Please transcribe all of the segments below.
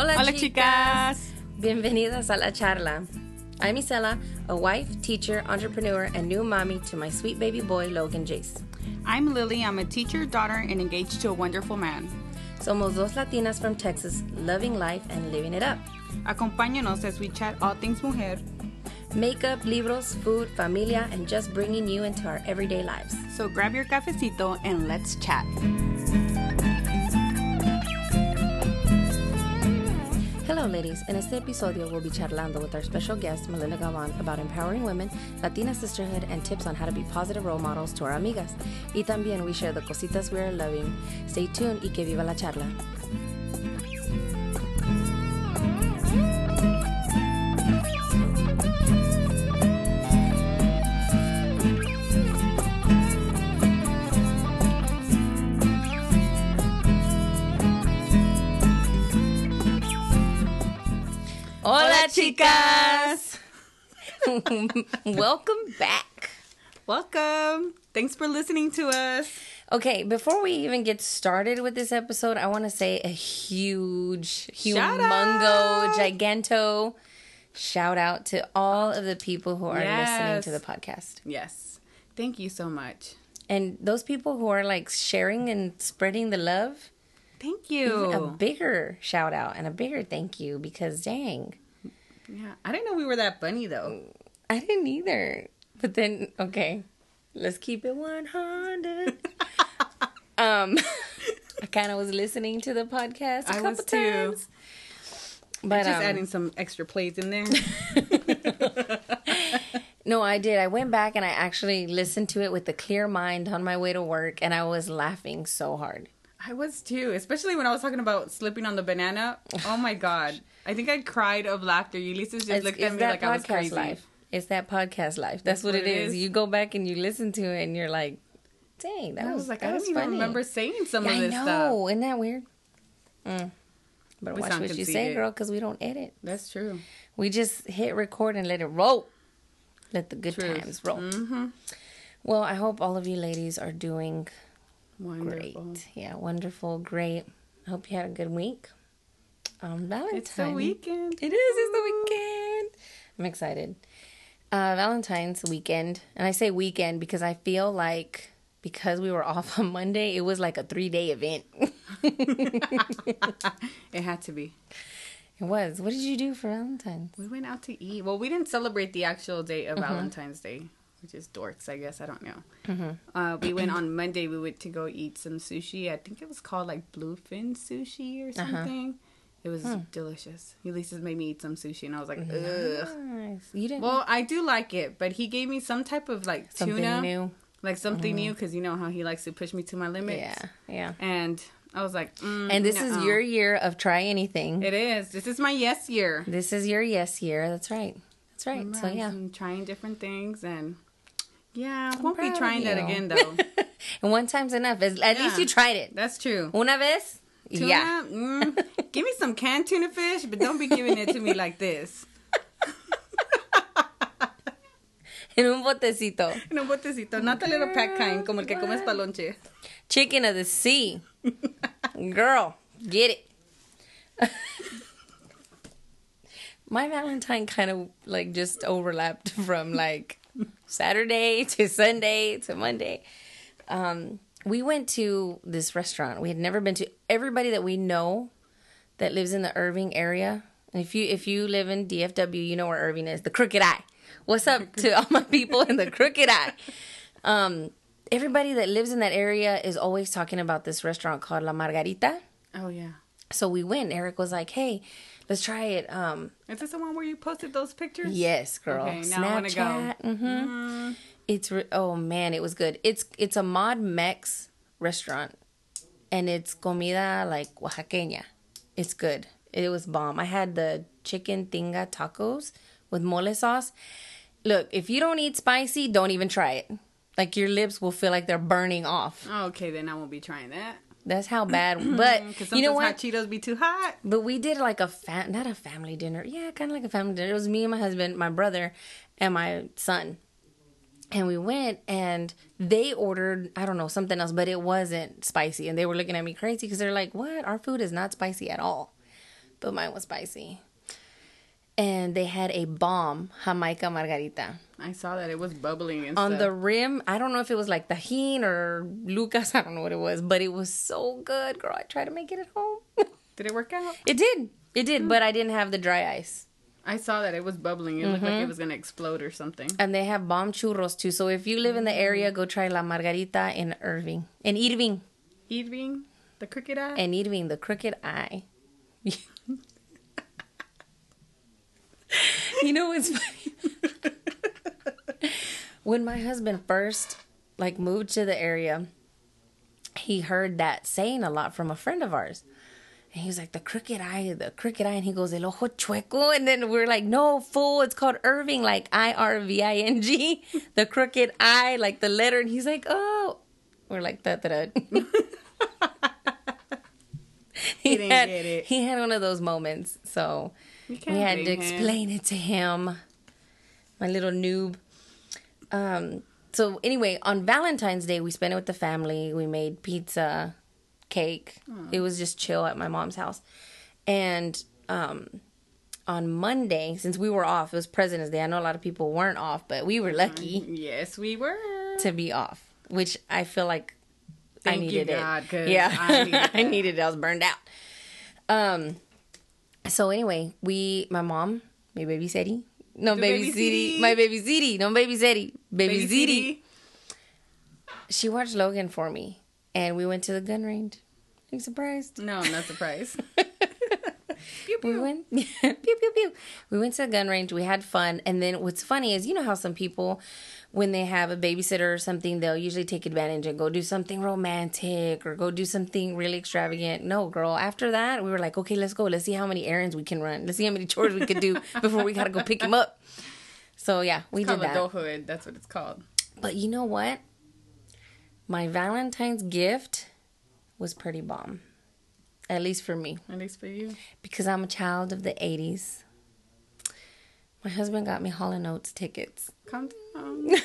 Hola, Hola, chicas. chicas. Bienvenidas a la charla. I'm Isela, a wife, teacher, entrepreneur, and new mommy to my sweet baby boy, Logan Jace. I'm Lily. I'm a teacher, daughter, and engaged to a wonderful man. Somos dos Latinas from Texas, loving life and living it up. Acompáñanos as we chat all things mujer. Makeup, libros, food, familia, and just bringing you into our everyday lives. So grab your cafecito and let's chat. Ladies. In this episode, we'll be charlando with our special guest, Melinda Galvan, about empowering women, Latina sisterhood, and tips on how to be positive role models to our amigas. Y también we share the cositas we are loving. Stay tuned y que viva la charla. Chicas! Welcome back. Welcome. Thanks for listening to us. Okay, before we even get started with this episode, I want to say a huge, humongo, giganto shout out to all of the people who are listening to the podcast. Yes. Thank you so much. And those people who are like sharing and spreading the love, Thank even a bigger shout out and a bigger thank you because dang, Yeah. I didn't know we were that funny though. I didn't either. But then, okay, let's keep it 100. um, I kind of was listening to the podcast a I couple was too. times. But Just um, adding some extra plays in there. no, I did. I went back and I actually listened to it with a clear mind on my way to work, and I was laughing so hard. I was too, especially when I was talking about slipping on the banana. Oh my god. I think I cried of laughter. Ulysses just It's, looked at me like I was podcast crazy. life. It's that podcast life. That's, what, it is. You go back and you listen to it, and you're like, "Dang, that I was was like, that I don't even funny." remember saying some Yeah, of I this know. stuff. Isn't that weird? Mm. Better We watch what you say, girl, because we don't edit. That's true. We just hit record and let it roll. Let the good Truth. times roll. Mm-hmm. Well, I hope all of you ladies are doing Wonderful. great. Yeah, wonderful, great. I hope you had a good week. Um, Valentine's. It's the weekend. It is. It's the weekend. I'm excited. Uh, Valentine's weekend, and I say weekend because I feel like because we were off on Monday, it was like a three day event. It had to be. it was. What did you do for Valentine's? We went out to eat. Well, we didn't celebrate the actual day of Mm-hmm. Valentine's Day, which is dorks, I guess. I don't know. Uh, we went on Monday. We went to go eat some sushi. I think it was called like bluefin sushi or Uh-huh. something. It was Hmm. delicious. Ulysses made me eat some sushi, and I was like, ugh. Nice. You didn't. Well, I do like it, but he gave me some type of like something tuna, new. like something new, because you know how he likes to push me to my limits. Yeah, yeah. And I was like, mm, And this is your year of try anything. It is. This is my yes year. This is your yes year. That's right. That's right. So yeah. I'm trying different things and yeah, I won't be trying that again though. and one time's enough. At at least you tried it. That's true. Una vez. Tuna, Yeah. mm, give me some canned tuna fish, but don't be giving it to me like this. En un botecito. En un botecito, not the little pack kind, como el que comes palonche. Chicken of the sea. Girl, get it. My Valentine kind of like just overlapped from like Saturday to Sunday to Monday. Um, we went to this restaurant. We had never been to. Everybody that we know that lives in the Irving area. And if you if you live in DFW, you know where Irving is. The Crooked Eye. What's up to all my people in the Crooked Eye? Um, everybody that lives in that area is always talking about this restaurant called La Margarita. Oh yeah. So we went. Eric was like, "Hey, let's try it." Um, Is this the one where you posted those pictures? yes, girl. Okay, now I wanna go. Mm-hmm. It's re- oh man, it was good. It's it's a Mod Mex restaurant, and it's comida like oaxaqueña. It's good. It was bomb. I had the chicken tinga tacos with mole sauce. Look, if you don't eat spicy, don't even try it. Like your lips will feel like they're burning off. Oh, okay, then I won't be trying that. That's how bad. But you know sometimes what? hot Cheetos be too hot. But we did like a fam not a family dinner. Yeah, kind of like a family dinner. It was me and my husband, my brother, and my son. And we went and they ordered, I don't know, something else, but it wasn't spicy. And they were looking at me crazy because they're like, what? Our food is not spicy at all. but mine was spicy. And they had a bomb Jamaica margarita. I saw that it was bubbling and On stuff. the rim, I don't know if it was like Tajin or Lucas, I don't know what it was, but it was so good, girl. I tried to make it at home. Did it work out? it did. It did, but I didn't have the dry ice. I saw that it was bubbling. It looked Mm-hmm. like it was gonna explode or something. And they have bomb churros too. So if you live in the area, go try La Margarita in Irving. In Irving. Irving, the crooked eye. And Irving, the crooked eye. you know what's funny? when my husband first like moved to the area, he heard that saying a lot from a friend of ours. And he was like, the crooked eye, the crooked eye. And he goes, el ojo chueco. And then we're like, no, fool, it's called Irving, like I R V I N G. The crooked eye, like the letter. And he's like, oh. We're like, da da da. He didn't had, get it. He had one of those moments. So we had to blame him. explain it to him. My little noob. Um. So anyway, on Valentine's Day, we spent it with the family. We made pizza, cake. It was just chill at my mom's house. And um, on Monday, since we were off, it was President's Day. I know a lot of people weren't off, but we were lucky Yes, we were. to be off, which I feel like I Thank you, needed God, it. Yeah, I needed I needed it. I was burned out. Um. So anyway, we, my mom, my baby Zeddy, no The baby baby Zeddy, my baby Zeddy, no baby Zeddy, baby, Baby Zeddy. She watched Logan for me, and we went to the gun range. Are you surprised? No, I'm not surprised. pew, We went pew pew pew. We went to the gun range. We had fun, and then what's funny is you know how some people, when they have a babysitter or something, they'll usually take advantage and go do something romantic or go do something really extravagant. No, girl. After that, we were like, okay, let's go. Let's see how many errands we can run. Let's see how many chores we could do before we gotta go pick him up. So yeah, we It's did that. adulthood. That's what it's called. But you know what? My Valentine's gift was pretty bomb. At least for me At least for you. because I'm a child of the 80s. My husband got me Hall & Oates tickets. Calm down.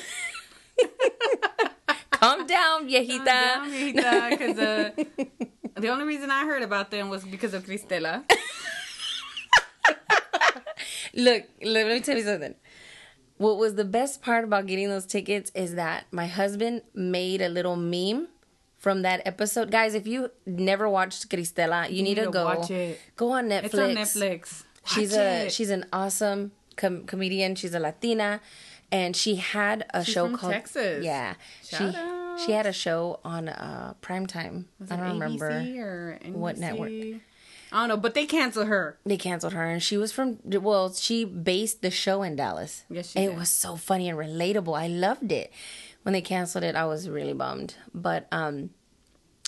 Calm down, Calm viejita. down, viejita, 'cause, uh, the only reason I heard about them was because of Cristela. Look, let me tell you something. What was the best part about getting those tickets is that my husband made a little meme from that episode. Guys, if you never watched Cristela, you, need, need to go watch it. go on Netflix. It's on Netflix. She's Watch a she's an awesome com- comedian. She's a Latina, and she had a She's show called Texas. Yeah, Shout she out. she had a show on uh primetime. Was I don't remember. What network. I don't know, but they canceled her. They canceled her, and she was from well, she based the show in Dallas. Yes, she it did. was so funny and relatable. I loved it. When they canceled it, I was really bummed. But um,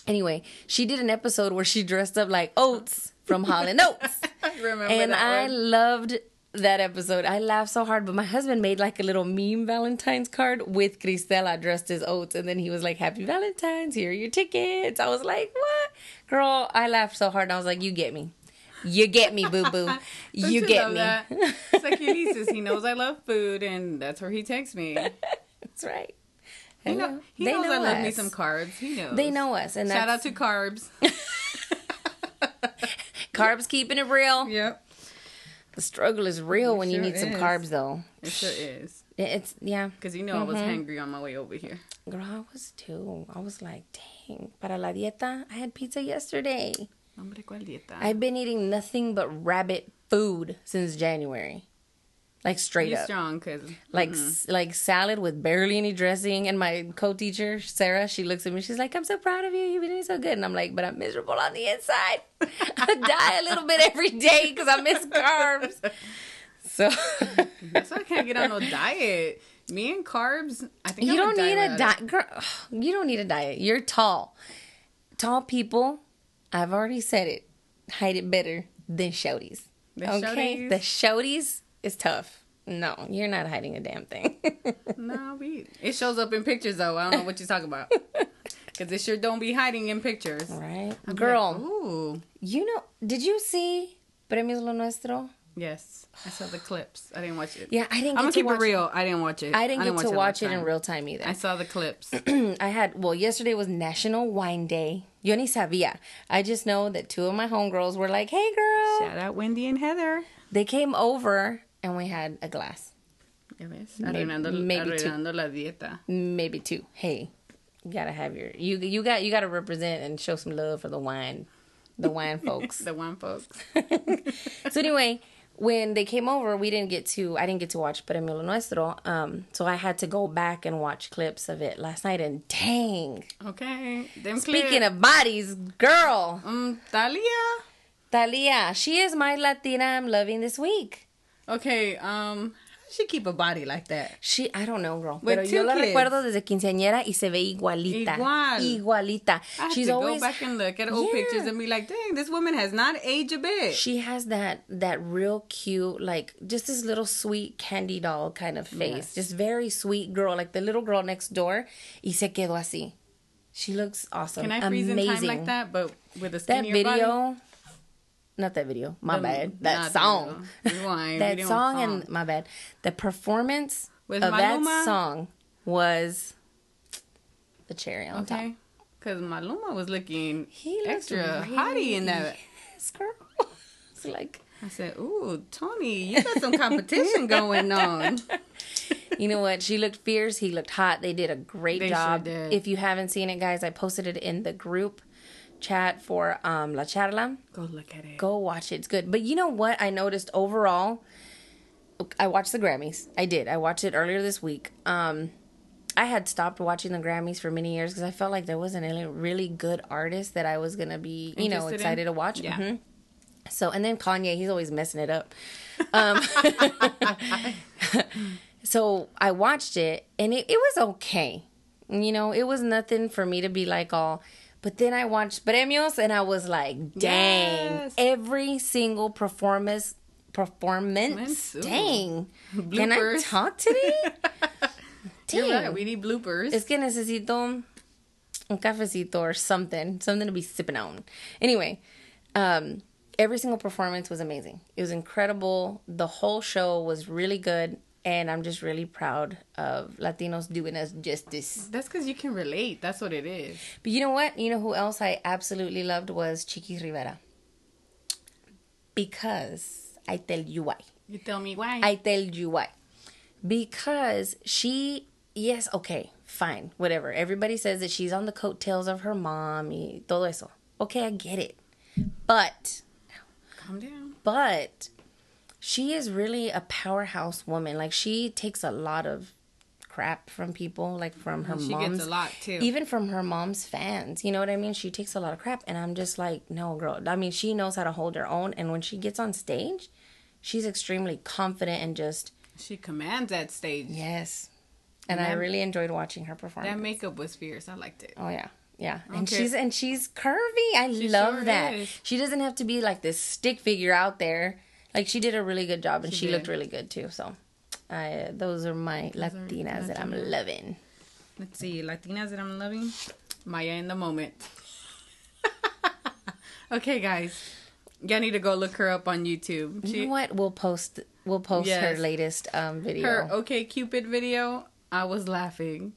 anyway, she did an episode where she dressed up like Oates from Hall & Oates. I remember and I loved that episode. I laughed so hard, but my husband made like a little meme Valentine's card with Cristela dressed as Oates, and then he was like, "Happy Valentine's! Here are your tickets." I was like, "What, girl?" I laughed so hard, and I was like, "You get me, you get me, boo boo, you get me." that? It's like Ulysses. He knows I love food, and that's where he takes me. That's right. He, know, he They knows I know love me some carbs. He knows. They know us, and Shout out to carbs. carbs keeping it real. yep, The struggle is real It when you sure need some carbs, though. it sure is. It's yeah, Because you know I was Mm-hmm. hangry on my way over here. girl. I was too. I was like, dang. Para la dieta, I had pizza yesterday. Hombre, ¿cuál dieta? I've been eating nothing but rabbit food since January. Like straight You're up. strong, cause Like mm-hmm. s like salad with barely any dressing. And my co-teacher Sarah, she looks at me. She's like, "I'm so proud of you. You've been doing so good." And I'm like, "But I'm miserable on the inside. I die a little bit every day because I miss carbs." So that's why I can't get on no diet. Me and carbs, I think you I'm don't need a diet, girl. You don't need a diet. You're tall. Tall people. I've already said it. Hide it better than shouties. The okay, shouties? the shouties is tough. No, you're not hiding a damn thing. No, we. It shows up in pictures though. I don't know what you're talking about. Cause it sure don't be hiding in pictures. right, I'm girl. like, Ooh. You know, did you see Premios Lo Nuestro? Yes, I saw the clips. I didn't watch it. Yeah, I didn't. I'm gonna to keep it real. I didn't watch it. I didn't get to watch it last in real time either. I saw the clips. I had well, yesterday was National Wine Day. Yo ni sabía. I just know that two of my homegirls were like, "Hey, girl." Shout out Wendy and Heather. They came over and we had a glass, Ya ves, Maybe- arruinando, two. la dieta. maybe two. Hey, you gotta have your you you got you gotta represent and show some love for the wine, the wine folks. The wine folks. so anyway, when they came over, we didn't get to I didn't get to watch Premio Nuestro. Um, so I had to go back and watch clips of it last night. And dang, Okay. Them speaking clip. of bodies, girl, um, Thalia. Talia, she is my Latina I'm loving this week. Okay. Um, she keep a body like that? She, I don't know, girl. With Pero two yo la kids. recuerdo desde quinceañera y se ve igualita. Igual. Igualita. I have She's to always go back and look at old Yeah. pictures and be like, dang, this woman has not aged a bit. she has that that real cute like just this little sweet candy doll kind of face Yes. just very sweet girl like the little girl next door y se quedó así she looks awesome Can I freeze amazing in time like that, but with a that skinnier video body? Not that video my The- bad that song. That song, and my bad the performance With of that Maluma? song was the cherry on top Okay. Because Maluma was looking he extra really- hottie in that. yes, girl it's like I said, ooh, Tony, you got some competition going on. You know what? She looked fierce. He looked hot. They did a great They sure job. did. If you haven't seen it, guys, I posted it in the group chat for um, La Charla. Go look at it. Go watch it. It's good. But you know what? I noticed overall, I watched the Grammys. I did. I watched it earlier this week. Um, I had stopped watching the Grammys for many years because I felt like there wasn't any really good artist that I was gonna be, you know, Interested in? excited to watch. Yeah. Mhm. So and then Kanye, he's always messing it up. Um, so I watched it and it, it was okay. You know, it was nothing for me to be like all. But then I watched Premios and I was like, dang, Yes. every single performance performance. Dang. Can I Bloopers. talk today? Dang. right. We need bloopers. Es que necesito un cafecito or something, something to be sipping on. Anyway, um, every single performance was amazing. It was incredible. The whole show was really good, and I'm just really proud of Latinos doing us justice. That's because you can relate. That's what it is. But you know what? You know who else I absolutely loved was Chiquis Rivera. Because I tell you why. You tell me why. I tell you why. Because she, yes, okay, fine, whatever. Everybody says that she's on the coattails of her mom y todo eso. Okay, I get it. But, Calm down. but she is really a powerhouse woman. Like, she takes a lot of crap from people, like from her mm, She mom's. gets a lot too. Even from her mom's fans. You know what I mean? She takes a lot of crap. And I'm just like, no, girl. I mean, she knows how to hold her own. And when she gets on stage, she's extremely confident and just she commands that stage. Yes. And I really enjoyed watching her perform. That makeup was fierce. I liked it. oh yeah. Yeah. And Okay. she's and she's curvy. I She love sure that. is. She doesn't have to be like this stick figure out there. Like she did a really good job and she, She looked really good too. So I those are my Those are Latinas that I'm loving. Let's see. Latinas that I'm loving. Maya in the moment. okay, guys. Y'all need to go look her up on YouTube. you know what? We'll post we'll post her latest um video. her OkCupid video. I was laughing.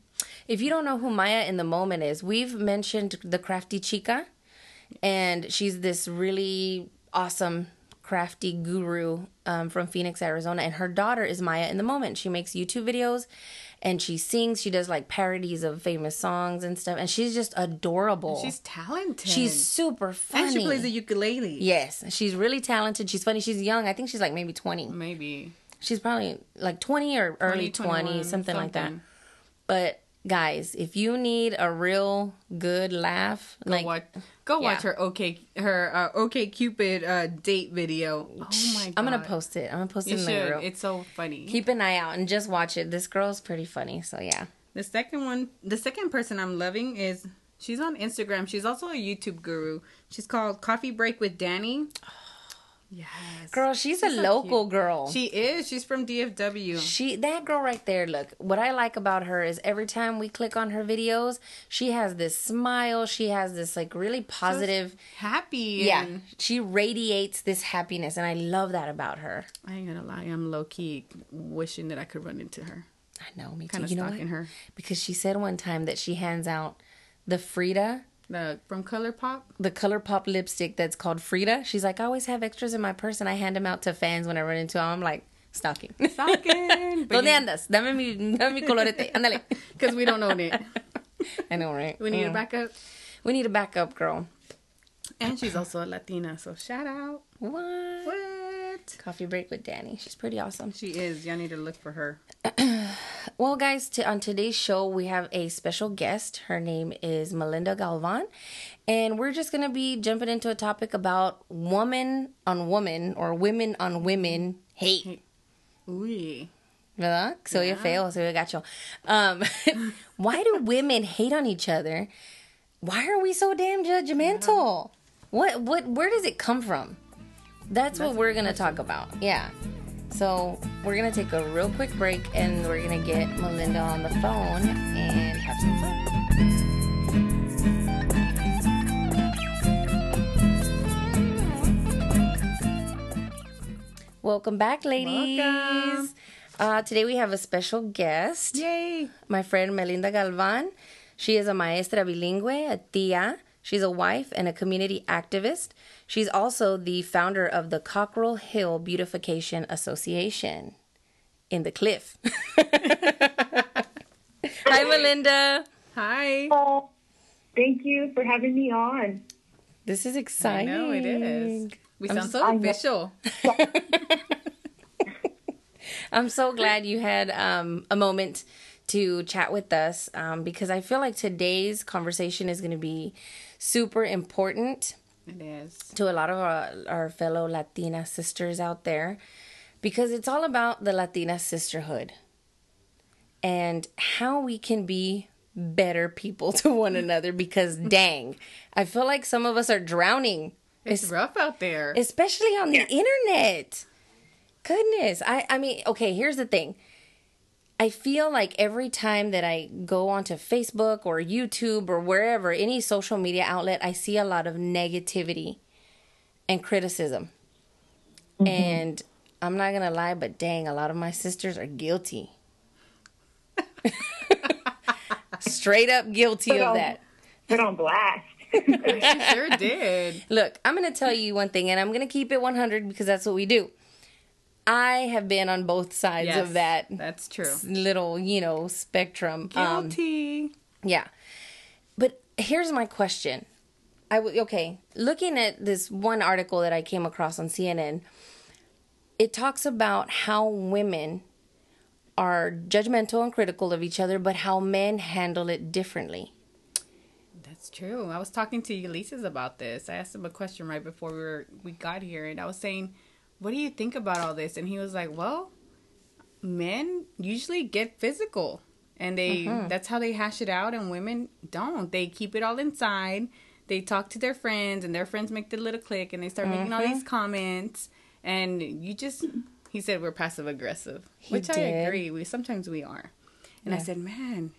If you don't know who Maya in the moment is, we've mentioned the crafty chica, and she's this really awesome crafty guru um, from Phoenix, Arizona. And her daughter is Maya in the moment. She makes YouTube videos, and she sings. She does like parodies of famous songs and stuff. And she's just adorable. She's talented. she's super funny. and she plays the ukulele. Yes, she's really talented. She's funny. She's young. I think she's like maybe twenty. Maybe She's probably like twenty or early 20, 20, 21, something like that. But guys, if you need a real good laugh, Go like watch. Go yeah. watch her OK her uh, OkCupid uh, date video. Oh my god! I'm gonna post it. I'm gonna post You it in the group. It's so funny. Keep an eye out and just watch it. This girl's pretty funny. So yeah. The second one, the second person I'm loving is she's on Instagram. She's also a YouTube guru. She's called Coffee Break with Danny. Yes, Girl, she's, a so local cute. girl. She is. She's from DFW. She that girl right there, look. What I like about her is every time we click on her videos, she has this smile, she has this like really positive Happy. yeah, she radiates this happiness and I love that about her. I ain't gonna lie. I'm low key wishing that I could run into her. I know, me too. Kind of you know stalking what? her. Because she said one time that she hands out the Frida The from ColorPop. the ColorPop lipstick that's called Frida. She's like, I always have extras in my purse and I hand them out to fans when I run into them. I'm like, stocking. Stocking. ¿Dónde andas? Dame mi, dame mi colorete. Ándale. Because we don't own it. I know, right? We need Mm. a backup. We need a backup, girl. And she's also a Latina, so shout out. What? What? Coffee break with Danny. She's pretty awesome. She is. Y'all need to look for her. Well, guys, to, on today's show, we have a special guest. Her name is Melinda Galvan. And we're just going to be jumping into a topic about woman on woman or women on women hate. ¿Verdad? Se oye feo, se oye gacho. Um, why do women hate on each other? Why are we so damn judgmental? What what where does it come from? That's, what we're gonna talk about. Yeah. So we're gonna take a real quick break and we're gonna get Melinda on the phone and have some fun. Welcome back, ladies. Welcome. Uh, today we have a special guest Yay. my friend Melinda Galvan. She is a maestra bilingüe, a tia. She's a wife and a community activist. She's also the founder of the Cockrell Hill Beautification Association in the Cliff. Hi, Melinda. Hi. Oh, thank you for having me on. This is exciting. I exciting. know it is. We sound so I know. official. I'm so glad you had um, a moment to chat with us um, because I feel like today's conversation is going to be super important It is. to a lot of our, our fellow Latina sisters out there because it's all about the Latina sisterhood and how we can be better people to one another because dang, I feel like some of us are drowning, It's rough out there. especially on the internet. Goodness. I I mean, okay, here's the thing. I feel like every time that I go onto Facebook or YouTube or wherever, any social media outlet, I see a lot of negativity and criticism. Mm-hmm. And I'm not going to lie, but dang, a lot of my sisters are guilty. Straight up guilty Put of on- that. Put on blast. she sure did. Look, I'm going to tell you one thing, and I'm going to keep it 100 because that's what we do. I have been on both sides Yes, of that That's true. little, you know, spectrum. Um, Guilty. yeah. But here's my question. I w- okay, looking at this one article that I came across on CNN, it talks about how women are judgmental and critical of each other, but how men handle it differently. That's true. I was talking to Ulysses about this. I asked him a question right before we were we got here, and I was saying, "What do you think about all this?" And he was like, "Well, men usually get physical, and they mm-hmm. that's how they hash it out, and women don't. They keep it all inside. They talk to their friends, and their friends make the little click, and they start making all these mm-hmm. comments, and you just." He said we're passive aggressive, which I agree. We sometimes we are, and I Yeah. said, "Man,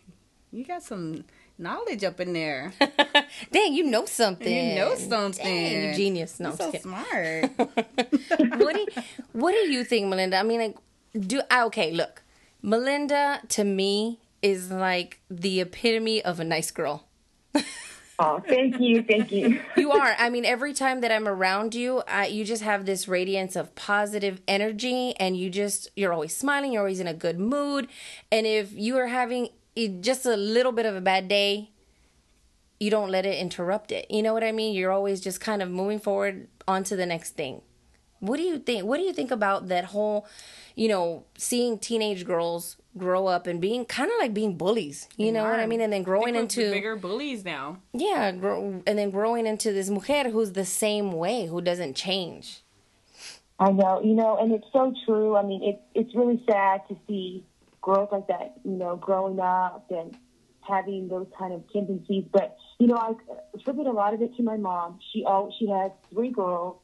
you got some." Knowledge up in there. Dang, you know something. You know something. Dang, you genius. No, You're I'm so smart. what do you, what do you think, Melinda? I mean, like, do I okay? Look, Melinda to me is like the epitome of a nice girl. Oh, thank you, thank you. You are. I mean, every time that I'm around you, I, you just have this radiance of positive energy, and you just you're always smiling. You're always in a good mood, and if you are having eh, just a little bit of a bad day, you don't let it interrupt it. You know what I mean? You're always just kind of moving forward onto the next thing. What do you think? What do you think about that whole, you know, seeing teenage girls grow up and being kind of like being bullies? You know what I mean? And then growing into bigger bullies now. yeah, grow, and then growing into this mujer who's the same way, who doesn't change. I know, you know, and it's so true. I mean, it's it's really sad to see girls like that, you know, growing up and having those kind of tendencies. But you know, I attribute a lot of it to my mom. She all she has three girls,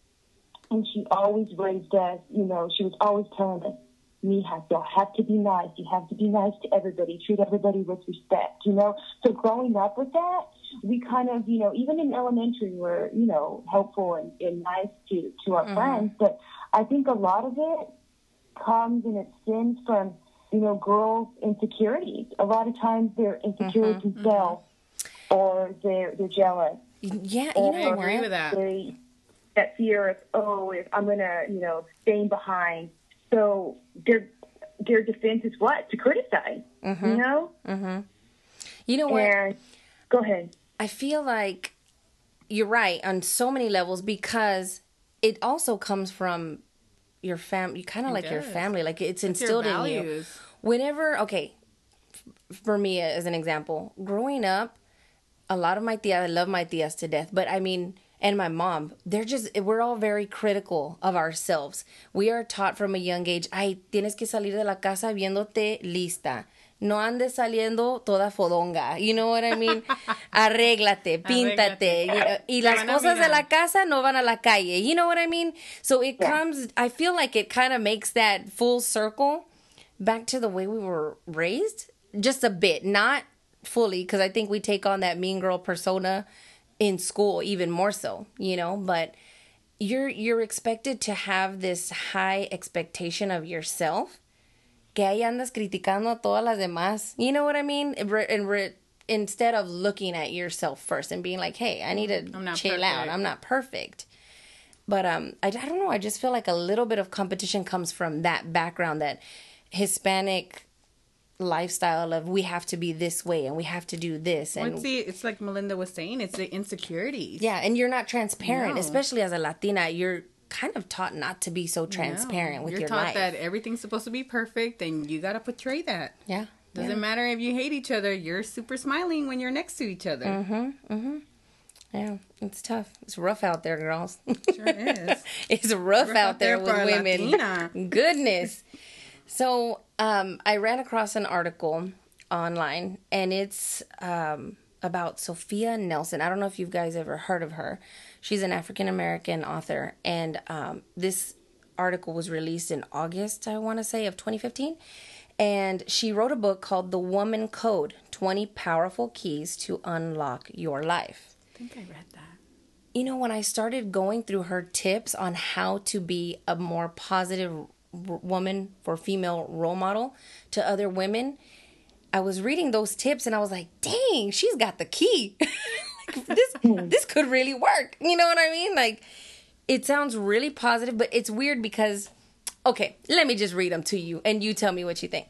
and she always raised us. You know, she was always telling us, "Mija, you have to be nice. You have to be nice to everybody. Treat everybody with respect." You know, so growing up with that, we kind of, you know, even in elementary, we're you know helpful and, and nice to to our mm-hmm. friends, but I think a lot of it comes and it stems from, you know, girls' insecurities. A lot of times they're insecure with themselves. Mm-hmm. or they're they're jealous. Yeah, you know agree with that. They that fear of oh, if I'm gonna you know staying behind. So their their defense is what to criticize. mm-hmm, You know, mm-hmm. You know what? and go ahead. I feel like you're right on so many levels because it also comes from your family, kind of like your family. Like it's instilled in you. Whenever, okay, for me as an example, growing up, a lot of my tias, I love my tias to death, but I mean, and my mom, they're just, we're all very critical of ourselves. We are taught from a young age, ay, tienes que salir de la casa viéndote lista. No andes saliendo toda fodonga. You know what I mean? Arréglate, píntate. Arréglate. you know, y las cosas de la casa no van a la calle. You know what I mean? So it comes, I feel like it kind of makes that full circle back to the way we were raised just a bit not fully because i think we take on that mean girl persona in school even more so you know but you're you're expected to have this high expectation of yourself que ahí andas criticando a todas las demás. You know what i mean? Re- and re- instead of looking at yourself first and being like hey i need to chill out. i'm not perfect. But um I, I don't know. I just feel like a little bit of competition comes from that background that hispanic lifestyle of we have to be this way and we have to do this and Well, see, it's like Melinda was saying, it's the insecurities. yeah and you're not transparent No. especially as a latina. You're kind of taught not to be so transparent No. with You're your taught life that everything's supposed to be perfect, and you gotta portray that. yeah Doesn't yeah. matter if you hate each other. You're super smiling when you're next to each other. Mm-hmm. yeah it's tough it's rough out there girls Sure is. it's rough, Rough out there there with women. Latina. Goodness. So um, I ran across an article online, and it's um, about Sophia Nelson. I don't know if you guys ever heard of her. She's an African American author, and um, this article was released in August, I want to say, of 2015. And she wrote a book called The Woman Code 20 Powerful Keys to Unlock Your Life I think I read that. you know, when I started going through her tips on how to be a more positive woman for female role model to other women, I was reading those tips and I was like, dang, she's got the key. like, this hmm. this could really work. You know what I mean? Like it sounds really positive, but it's weird because okay, let me just read them to you and you tell me what you think.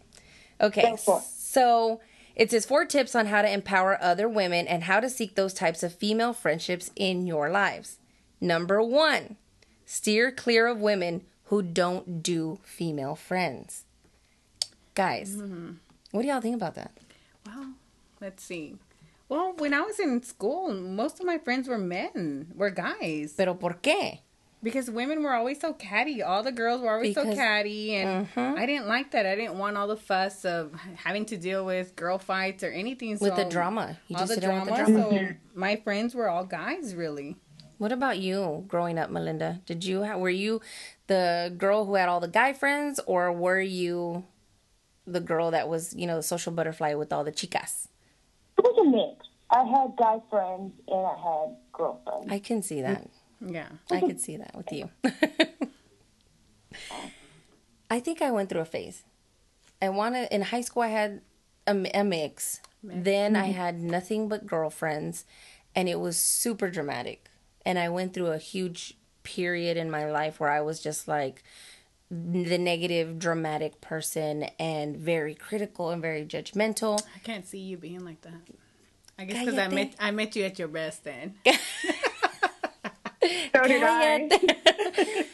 Okay. Go for it. So it says four tips on how to empower other women and how to seek those types of female friendships in your lives. Number one, steer clear of women who don't do female friends. Guys, mm-hmm. what do y'all think about that? Well, let's see. Well, when I was in school, most of my friends were men, were guys. Pero por qué? Because women were always so catty. All the girls were always so catty. And uh-huh. I didn't like that. I didn't want all the fuss of having to deal with girl fights or anything. With the drama. You all just the drama. the drama. So my friends were all guys, really. What about you growing up, Melinda? Did you were you the girl who had all the guy friends or were you the girl that was, you know, the social butterfly with all the chicas? It was a mix. I had guy friends and I had girlfriends. I can see that. Yeah. I could see that with you. I think I went through a phase. I wanted in high school. I had a, mi- a mix. Then I mm-hmm. had nothing but girlfriends, and it was super dramatic. And I went through a huge period in my life where I was just like the negative, dramatic person, and very critical and very judgmental. I can't see you being like that. I guess because I met I met you at your best then. So did I.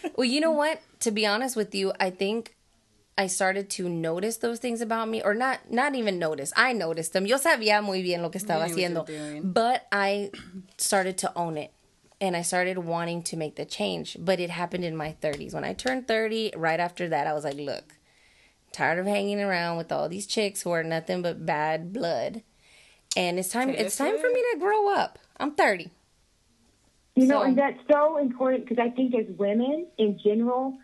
well, you know what? To be honest with you, I think I started to notice those things about me, or not, not even notice. I noticed them. Yo sabía muy bien lo que estaba haciendo, what you were doing. but I started to own it, and I started wanting to make the change. But it happened in my 30s. When I turned 30, right after that, I was like, "Look, tired of hanging around with all these chicks who are nothing but bad blood, and it's time. It's time for me to grow up. I'm 30. You know, So- and that's so important because I think as women in general,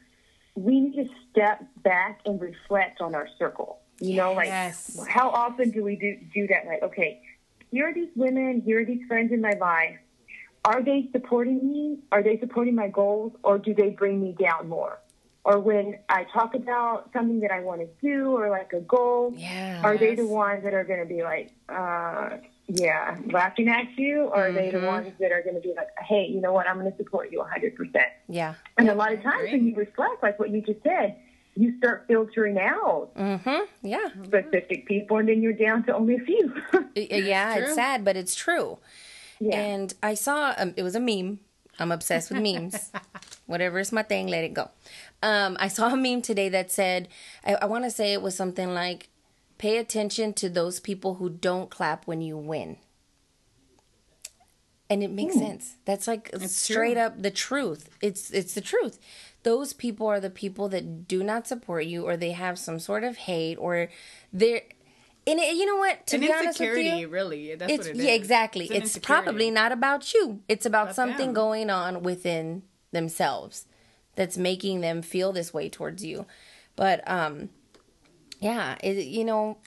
we need to step back and reflect on our circle. You know, like Yes. how often do we do do that? Like, okay, here are these women, here are these friends in my life. Are they supporting me? Are they supporting my goals, or do they bring me down more? or when I talk about something that I want to do or like a goal, Yeah. are they the ones that are going to be like, uh, yeah, laughing at you, or are they the Mhm. ones that are going to be like, hey, you know what, I'm going to support you 100%? Yeah. And a lot of times when you reflect, like what you just said, you start filtering out Mm-hmm. Yeah. specific people, and then you're down to only a few. Yeah, it's true. sad, but it's true. Yeah. And I saw um, it was a meme. I'm obsessed with memes. Whatever is my thing, let it go. Um, I saw a meme today that said, I, I want to say it was something like, "Pay attention to those people who don't clap when you win." And it makes sense. That's like straight true. up the truth. It's it's the truth. Those people are the people that do not support you, or they have some sort of hate, or they're. And it, you know what? To An be honest with you, really. That's it's what it is. yeah exactly an it's, probably not about you it's about About something them. going on within themselves that's making them feel this way towards you but um yeah it, you know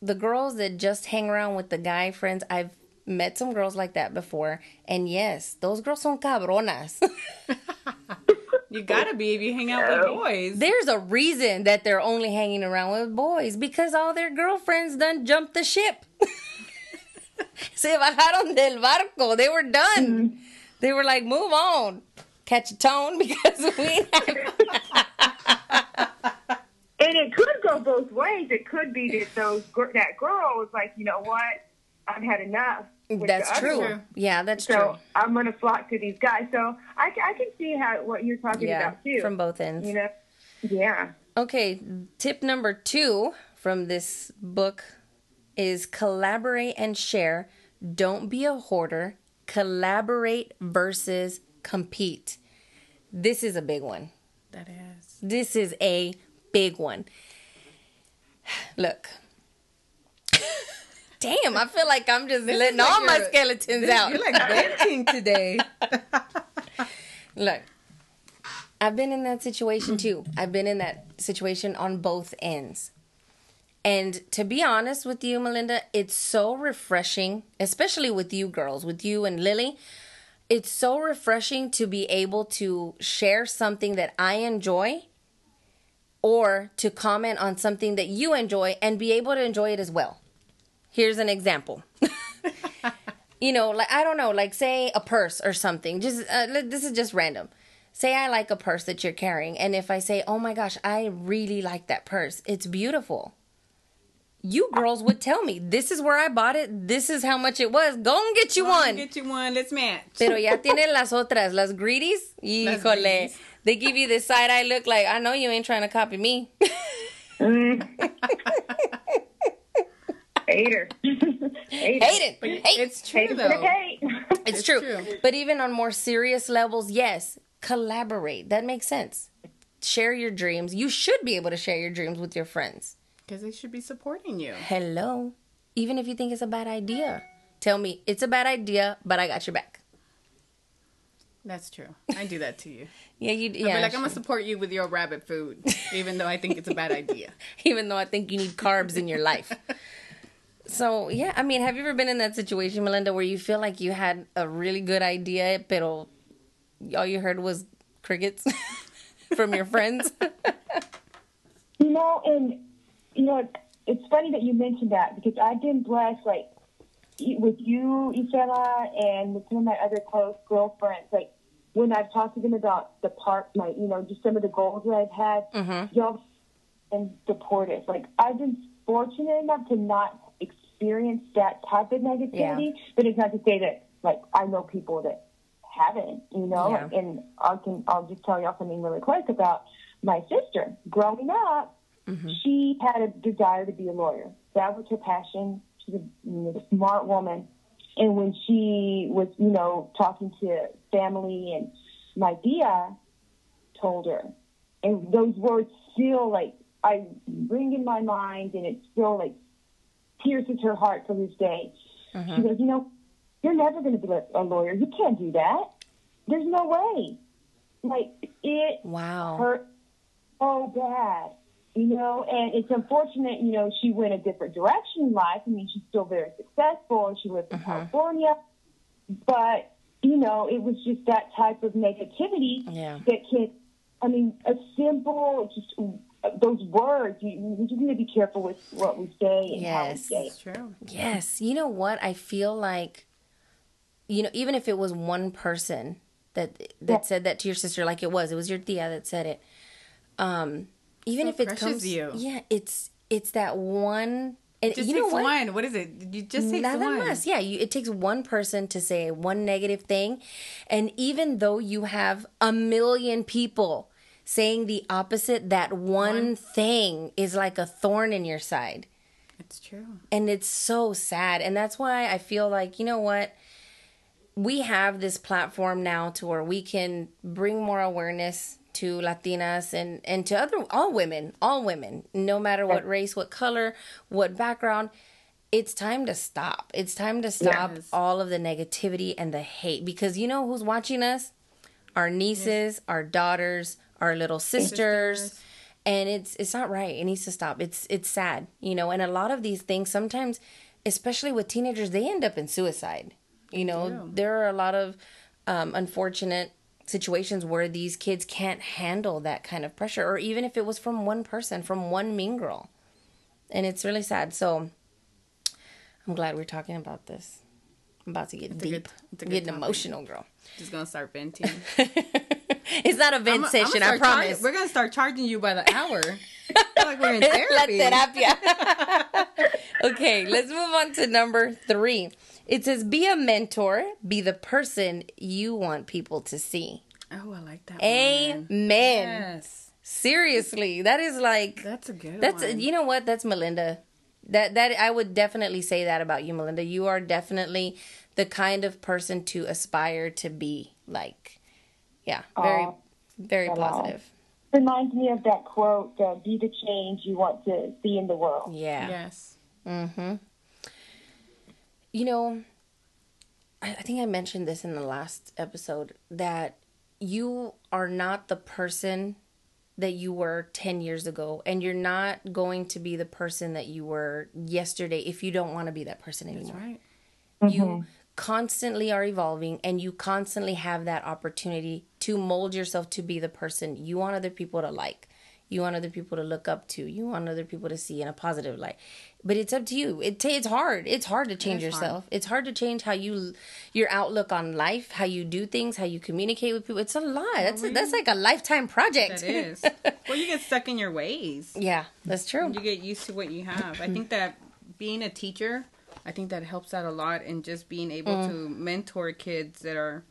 the girls that just hang around with the guy friends i've met some girls like that before and yes those girls son cabronas You gotta be if you hang out with boys. there's a reason that they're only hanging around with boys because all their girlfriends done jumped the ship. Se bajaron del barco. They were done. Mm-hmm. They were like, move on. Catch a tone because we And it could go both ways. It could be that those that girl was like, you know what, I've had enough. With the That's other true. one. Yeah, that's So true. So I'm gonna flock to these guys. So I, I can see how what you're talking Yeah, about too. from both ends. you know, yeah. Okay, tip number two from this book is collaborate and share. Don't be a hoarder. Collaborate versus compete. This is a big one. That is. This is a big one. Look. Damn, I feel like I'm just This letting like all my skeletons This- out. You're like venting today. Look, I've been in that situation too. I've been in that situation on both ends. And to be honest with you, Melinda, it's so refreshing, especially with you girls, with you and Lily. It's so refreshing to be able to share something that I enjoy or to comment on something that you enjoy and be able to enjoy it as well. Here's an example. you know, like I don't know, like say a purse or something. Just uh, this is just random. Say I like a purse that you're carrying, and if I say, "Oh my gosh, I really like that purse. It's beautiful." You girls would tell me, "This is where I bought it. This is how much it was. Go and get you Come on, one." Get you one. Let's match. Pero ya tienen las otras, las greedies. Las Híjole. greedies. They give you this side eye look like, I know you ain't trying to copy me. Hater. Hater. Hate it. Hate. It's true Haters though. hate. It's, It's true. true. But even on more serious levels, yes, collaborate. That makes sense. Share your dreams. You should be able to share your dreams with your friends. Because they should be supporting you. Hello. Even if you think it's a bad idea, tell me it's a bad idea, but I got your back. That's true. I do that to you. Yeah, you. I'd Yeah. be like, I'm gonna support you with your rabbit food, even though I think it's a bad idea. even though I think you need carbs in your life. So yeah, I mean, have you ever been in that situation, Melinda, where you feel like you had a really good idea, pero all you heard was crickets from your friends? You know, and you know, it's, it's funny that you mentioned that because I've been blessed, like with you, Isela, and with some of my other close girlfriends. Like when I've talked to them about the part, my you know, just some of the goals that I've had, Mhm. y'all and supportive. Like I've been fortunate enough to not experience that type of negativity, but it's not to say that like I know people that haven't, you know. Yeah. And I can I'll just tell y'all something really quick about my sister. Growing up, mm-hmm. she had a desire to be a lawyer. That was her passion. She's a, you know, a smart woman. And when she was, you know, talking to family and my Dia told her, and those words still like I ring in my mind, and it still like pierces her heart to this day. She uh-huh. goes, you know, you're never going to be a- lawyer. You can't do that. There's no way. Like it Wow. hurt so bad, you know. And it's unfortunate, you know, she went a different direction in life. I mean, she's still very successful, and she lives in uh-huh. California. But you know, it was just that type of negativity Yeah. that can I mean, a simple, just those words. You, we just need to be careful with what we say and how we Yes. say it. True. Yes. You know what? I feel like, you know, even if it was one person that that Yeah. said that to your sister, like it was, it was your tia that said it. Um, even So if it precious comes, you. yeah, it's it's that one. And Just you know takes what? one. What is it? You just takes Nada one. más. Yeah, you, it takes one person to say one negative thing, and even though you have a million people saying the opposite, that one, One. thing is like a thorn in your side. It's true. and it's so sad. And that's why i feel like you know what? We have this platform now to where we can bring more awareness to latinas and and to other all women all women no matter what race what color what background it's time to stop. It's time to stop Yes. all of the negativity and the hate because you know who's watching us? Our nieces our daughters our little sisters. Sisters. and it's it's not right. It needs to stop. It's it's sad you know? And a lot of these things sometimes especially with teenagers they end up in suicide you know? There are a lot of um, unfortunate situations where these kids can't handle that kind of pressure or even if it was from one person from one mean girl. And it's really sad. So i'm glad we're talking about this. I'm about to get deep it's a good getting topic. emotional girl. Just gonna start venting. it's not a vent I'ma session i start char- promise we're gonna start charging you by the hour. Like we're in therapy. La terapia. okay, let's move on to number three. It says, be a mentor, be the person you want people to see. Oh, I like that. one. Amen. Yes, Seriously, that is like, that's a good that's, one. you know what? That's Melinda. That, that, I would definitely say that about you, Melinda. You are definitely the kind of person to aspire to be like. Yeah, very, Aw. very Aw. positive. Reminds me of that quote: uh, "Be the change you want to see in the world." Yeah. Yes. Mm-hmm. You know, I, I think I mentioned this in the last episode that you are not the person that you were 10 years ago, and you're not going to be the person that you were yesterday if you don't want to be that person That's anymore. right. You constantly are evolving, and you constantly have that opportunity to mold yourself to be the person you want other people to like. You want other people to look up to. You want other people to see in a positive light. But it's up to you. It ta- it's hard. It's hard to change hard. yourself. It's hard to change how you your outlook on life, how you do things, how you communicate with people. It's a lot. That's we- that's like a lifetime project. That is. well, you get stuck in your ways. yeah, that's true. You get used to what you have. I think that being a teacher, I think that helps out a lot in just being able Mm. to mentor kids that are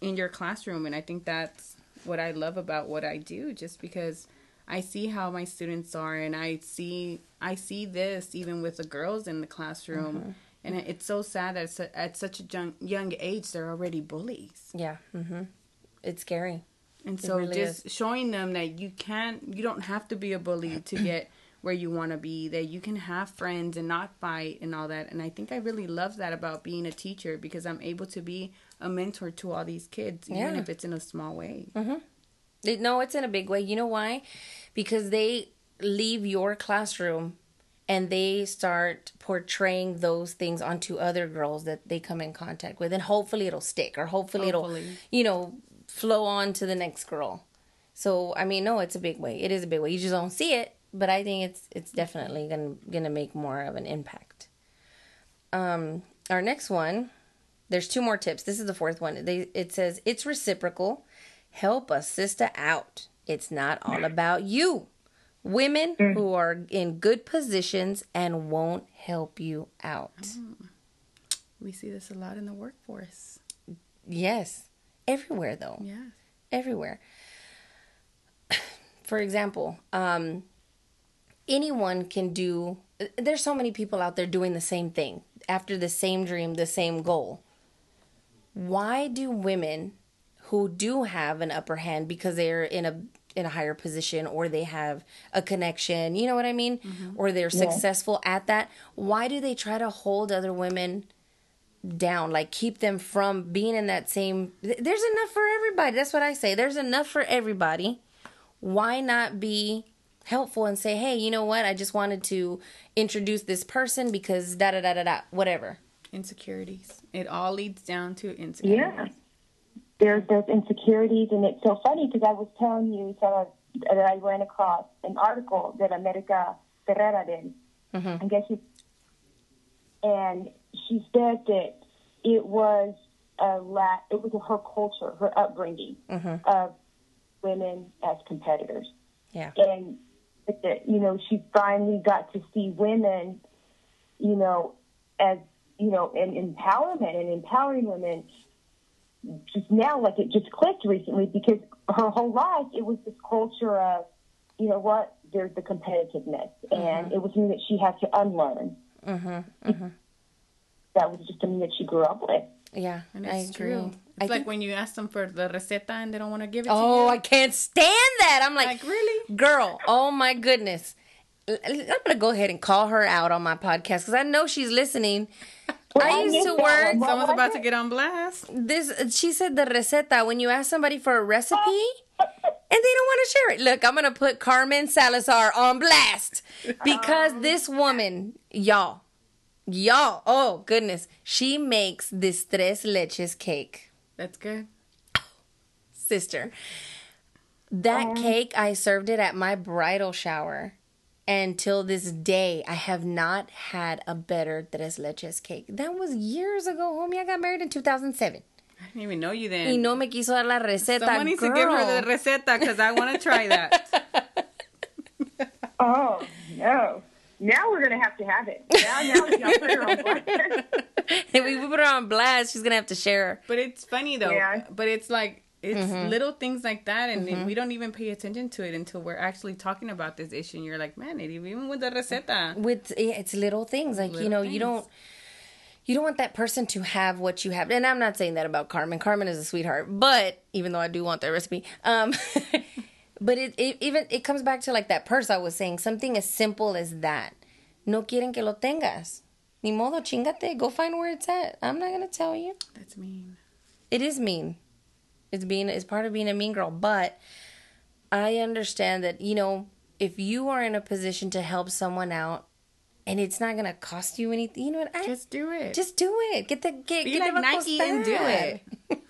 in your classroom. And I think that's what I love about what I do, just because I see how my students are, and I see I see this even with the girls in the classroom. Mm-hmm. And it's so sad that at such a young, young age they're already bullies. Yeah. Mm-hmm. It's scary. And so really just showing them that you can't you don't have to be a bully to get where you want to be, that you can have friends and not fight and all that. And I think I really love that about being a teacher because I'm able to be a mentor to all these kids, even Yeah. if it's in a small way. Mm-hmm. It- No, it's in a big way. You know why? Because they leave your classroom and they start portraying those things onto other girls that they come in contact with and hopefully it'll stick or hopefully, Hopefully. it'll you know flow on to the next girl. So, I mean, no, it's a big way. It is a big way. You just don't see it, but I think it's it's definitely going to going to make more of an impact. Um our next one, there's two more tips. This is the fourth one. They it says it's reciprocal. Help a sister out. It's not all about you. Women who are in good positions and won't help you out. We see this a lot in the workforce. Yes. Everywhere though. Yeah. Everywhere. For example, um anyone can do there's so many people out there doing the same thing after the same dream, the same goal. Why do women who do have an upper hand because they're in a in a higher position or they have a connection, you know what I mean? Mm-hmm. Or they're successful at that, why do they try to hold other women down like keep them from being in that same there's enough for everybody that's what i say there's enough for everybody why not be helpful and say hey you know what i just wanted to introduce this person because da da da da da whatever Insecurities. It all leads down to insecurities. Yeah. there's those insecurities, and it's so funny because I was telling you some that I ran across an article that America Ferrera did. Mm-hmm. I guess she, and she said that it was a la- it was her culture, her upbringing Mm-hmm. of women as competitors Yeah. and that you know she finally got to see women you know as you know and empowerment and empowering women just now like it just clicked recently because her whole life it was this culture of you know what there's the competitiveness and it was something that she had to unlearn Mm-hmm. that was just something that she grew up with Yeah. And I it's agree. true. I It's like think- when you ask them for the receta and they don't want to give it to oh, you. Oh. I can't stand that. I'm like, Like, really? girl. Oh my goodness. I'm gonna go ahead and call her out on my podcast because I know she's listening. Well, I I used missed to that work. one. What Someone's was about to get on blast. This she said the receta when you ask somebody for a recipe and they don't want to share it. Look, I'm gonna put Carmen Salazar on blast because this woman, y'all, y'all, oh goodness, she makes this tres leches cake. That's good. sister. That oh. cake, I served it at my bridal shower. And till this day, I have not had a better tres leches cake. That was years ago, homie. I got married in 2007. I didn't even know you then. Y no me quiso dar la receta, Someone needs girl. to give her the receta because I want to try that. oh no now we're gonna have to have it now now y'all put her on blast. if we put her on blast, she's going to have to share her. But it's funny though. Yeah. But it's like it's Mm-hmm. little things like that, and we don't even pay attention to it until we're actually talking about this issue. And you're like, man, it even with the receta. with it's little things like you Little know you don't you don't want that person to have what you have and i'm not saying that about carmen carmen is a sweetheart but even though i do want that recipe um but it, it even it comes back to like that purse i was saying something as simple as that no quieren que lo tengas ni modo chingate go find where it's at i'm not gonna tell you That's mean. it is mean. It's being it's part of being a mean girl, but I understand that, you know, if you are in a position to help someone out and it's not gonna cost you anything, you know what? I, Just do it. just do it. Get the get, Be get like the va a Nike and do it.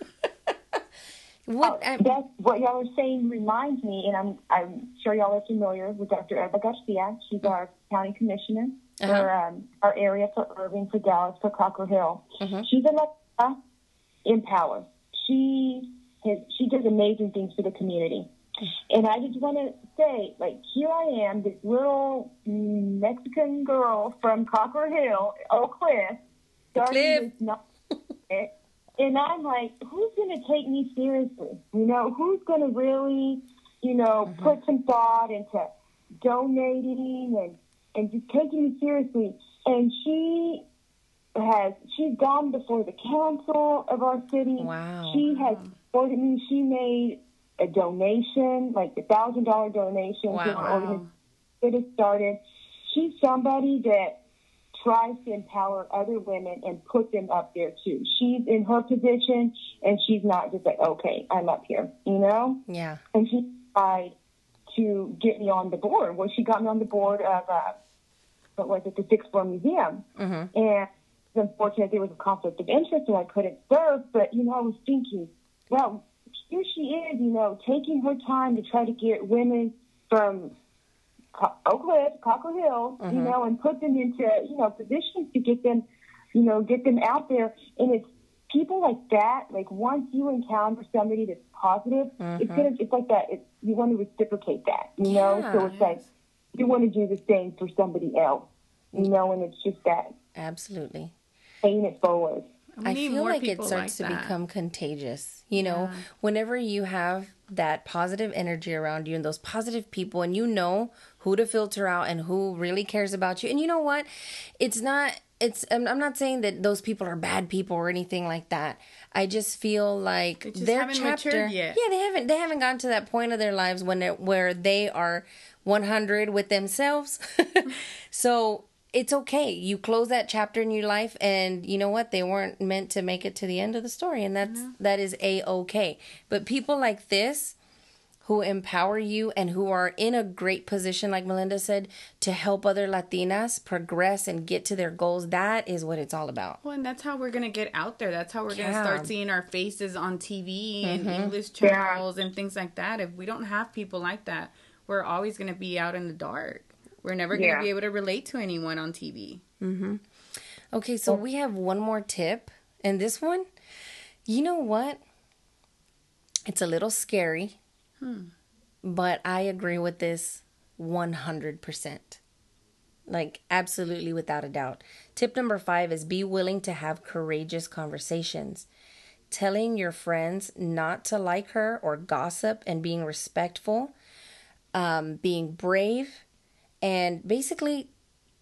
What oh, I, That's what y'all are saying reminds me, and I'm I'm sure y'all are familiar with Dr. Elba Garcia. She's mm. our county commissioner for Uh-huh. um, our area for Irving, for Dallas, for Cockrell Hill. Mhm. She's in power. She has she does amazing things for the community. And I just want to say, like, here I am, this little Mexican girl from Cockrell Hill, Oak Cliff, starting Cliff. this non- and I'm like, who's going to take me seriously? You know, who's going to really, you know, put some thought into donating and and just taking me seriously? And she has she's gone before the council of our city. Wow. She has supported me. She made a donation, like a thousand dollar donation to Wow. our organization get us started. She's somebody that tries to empower other women and put them up there too. She's in her position and she's not just like, okay, I'm up here, you know? yeah. And she tried to get me on the board. Well, she got me on the board of, uh, what was it, the Sixth Floor Museum. Mhm. And it's unfortunate there was a conflict of interest and I couldn't serve, but, you know, I was thinking, well, here she is, you know, taking her time to try to get women from Co- Oak Cliff, Cockrell Hill, you know, and put them into, you know, positions to get them, you know, get them out there. And it's people like that, like once you encounter somebody that's positive, it's mm-hmm. gonna, it's like that. It's, you want to reciprocate that, you know? Yeah. So it's like, you want to do the same for somebody else, you know, and it's just that Absolutely. paying it forward. We I feel like it starts like to become contagious. You know, whenever you have that positive energy around you and those positive people, and you know who to filter out and who really cares about you. And you know what? It's not. It's. I'm, I'm not saying that those people are bad people or anything like that. I just feel like just their chapter. yet. Yeah, they haven't. They haven't gotten to that point of their lives when they're, where they are 100 with themselves. so it's okay. You close that chapter in your life, and you know what? They weren't meant to make it to the end of the story, and that's that is a okay. But people like this, who empower you and who are in a great position, like Melinda said, to help other Latinas progress and get to their goals. That is what it's all about. Well, and that's how we're gonna get out there. That's how we're gonna start seeing our faces on TV and Mm-hmm. English channels and things like that. If we don't have people like that, we're always gonna be out in the dark. We're never gonna Yeah. be able to relate to anyone on TV. Okay, so we have one more tip. And this one, you know what? It's a little scary, but I agree with this 100%. Like, absolutely without a doubt. Tip number five is be willing to have courageous conversations. Telling your friends not to like her or gossip and being respectful, um, being brave, and basically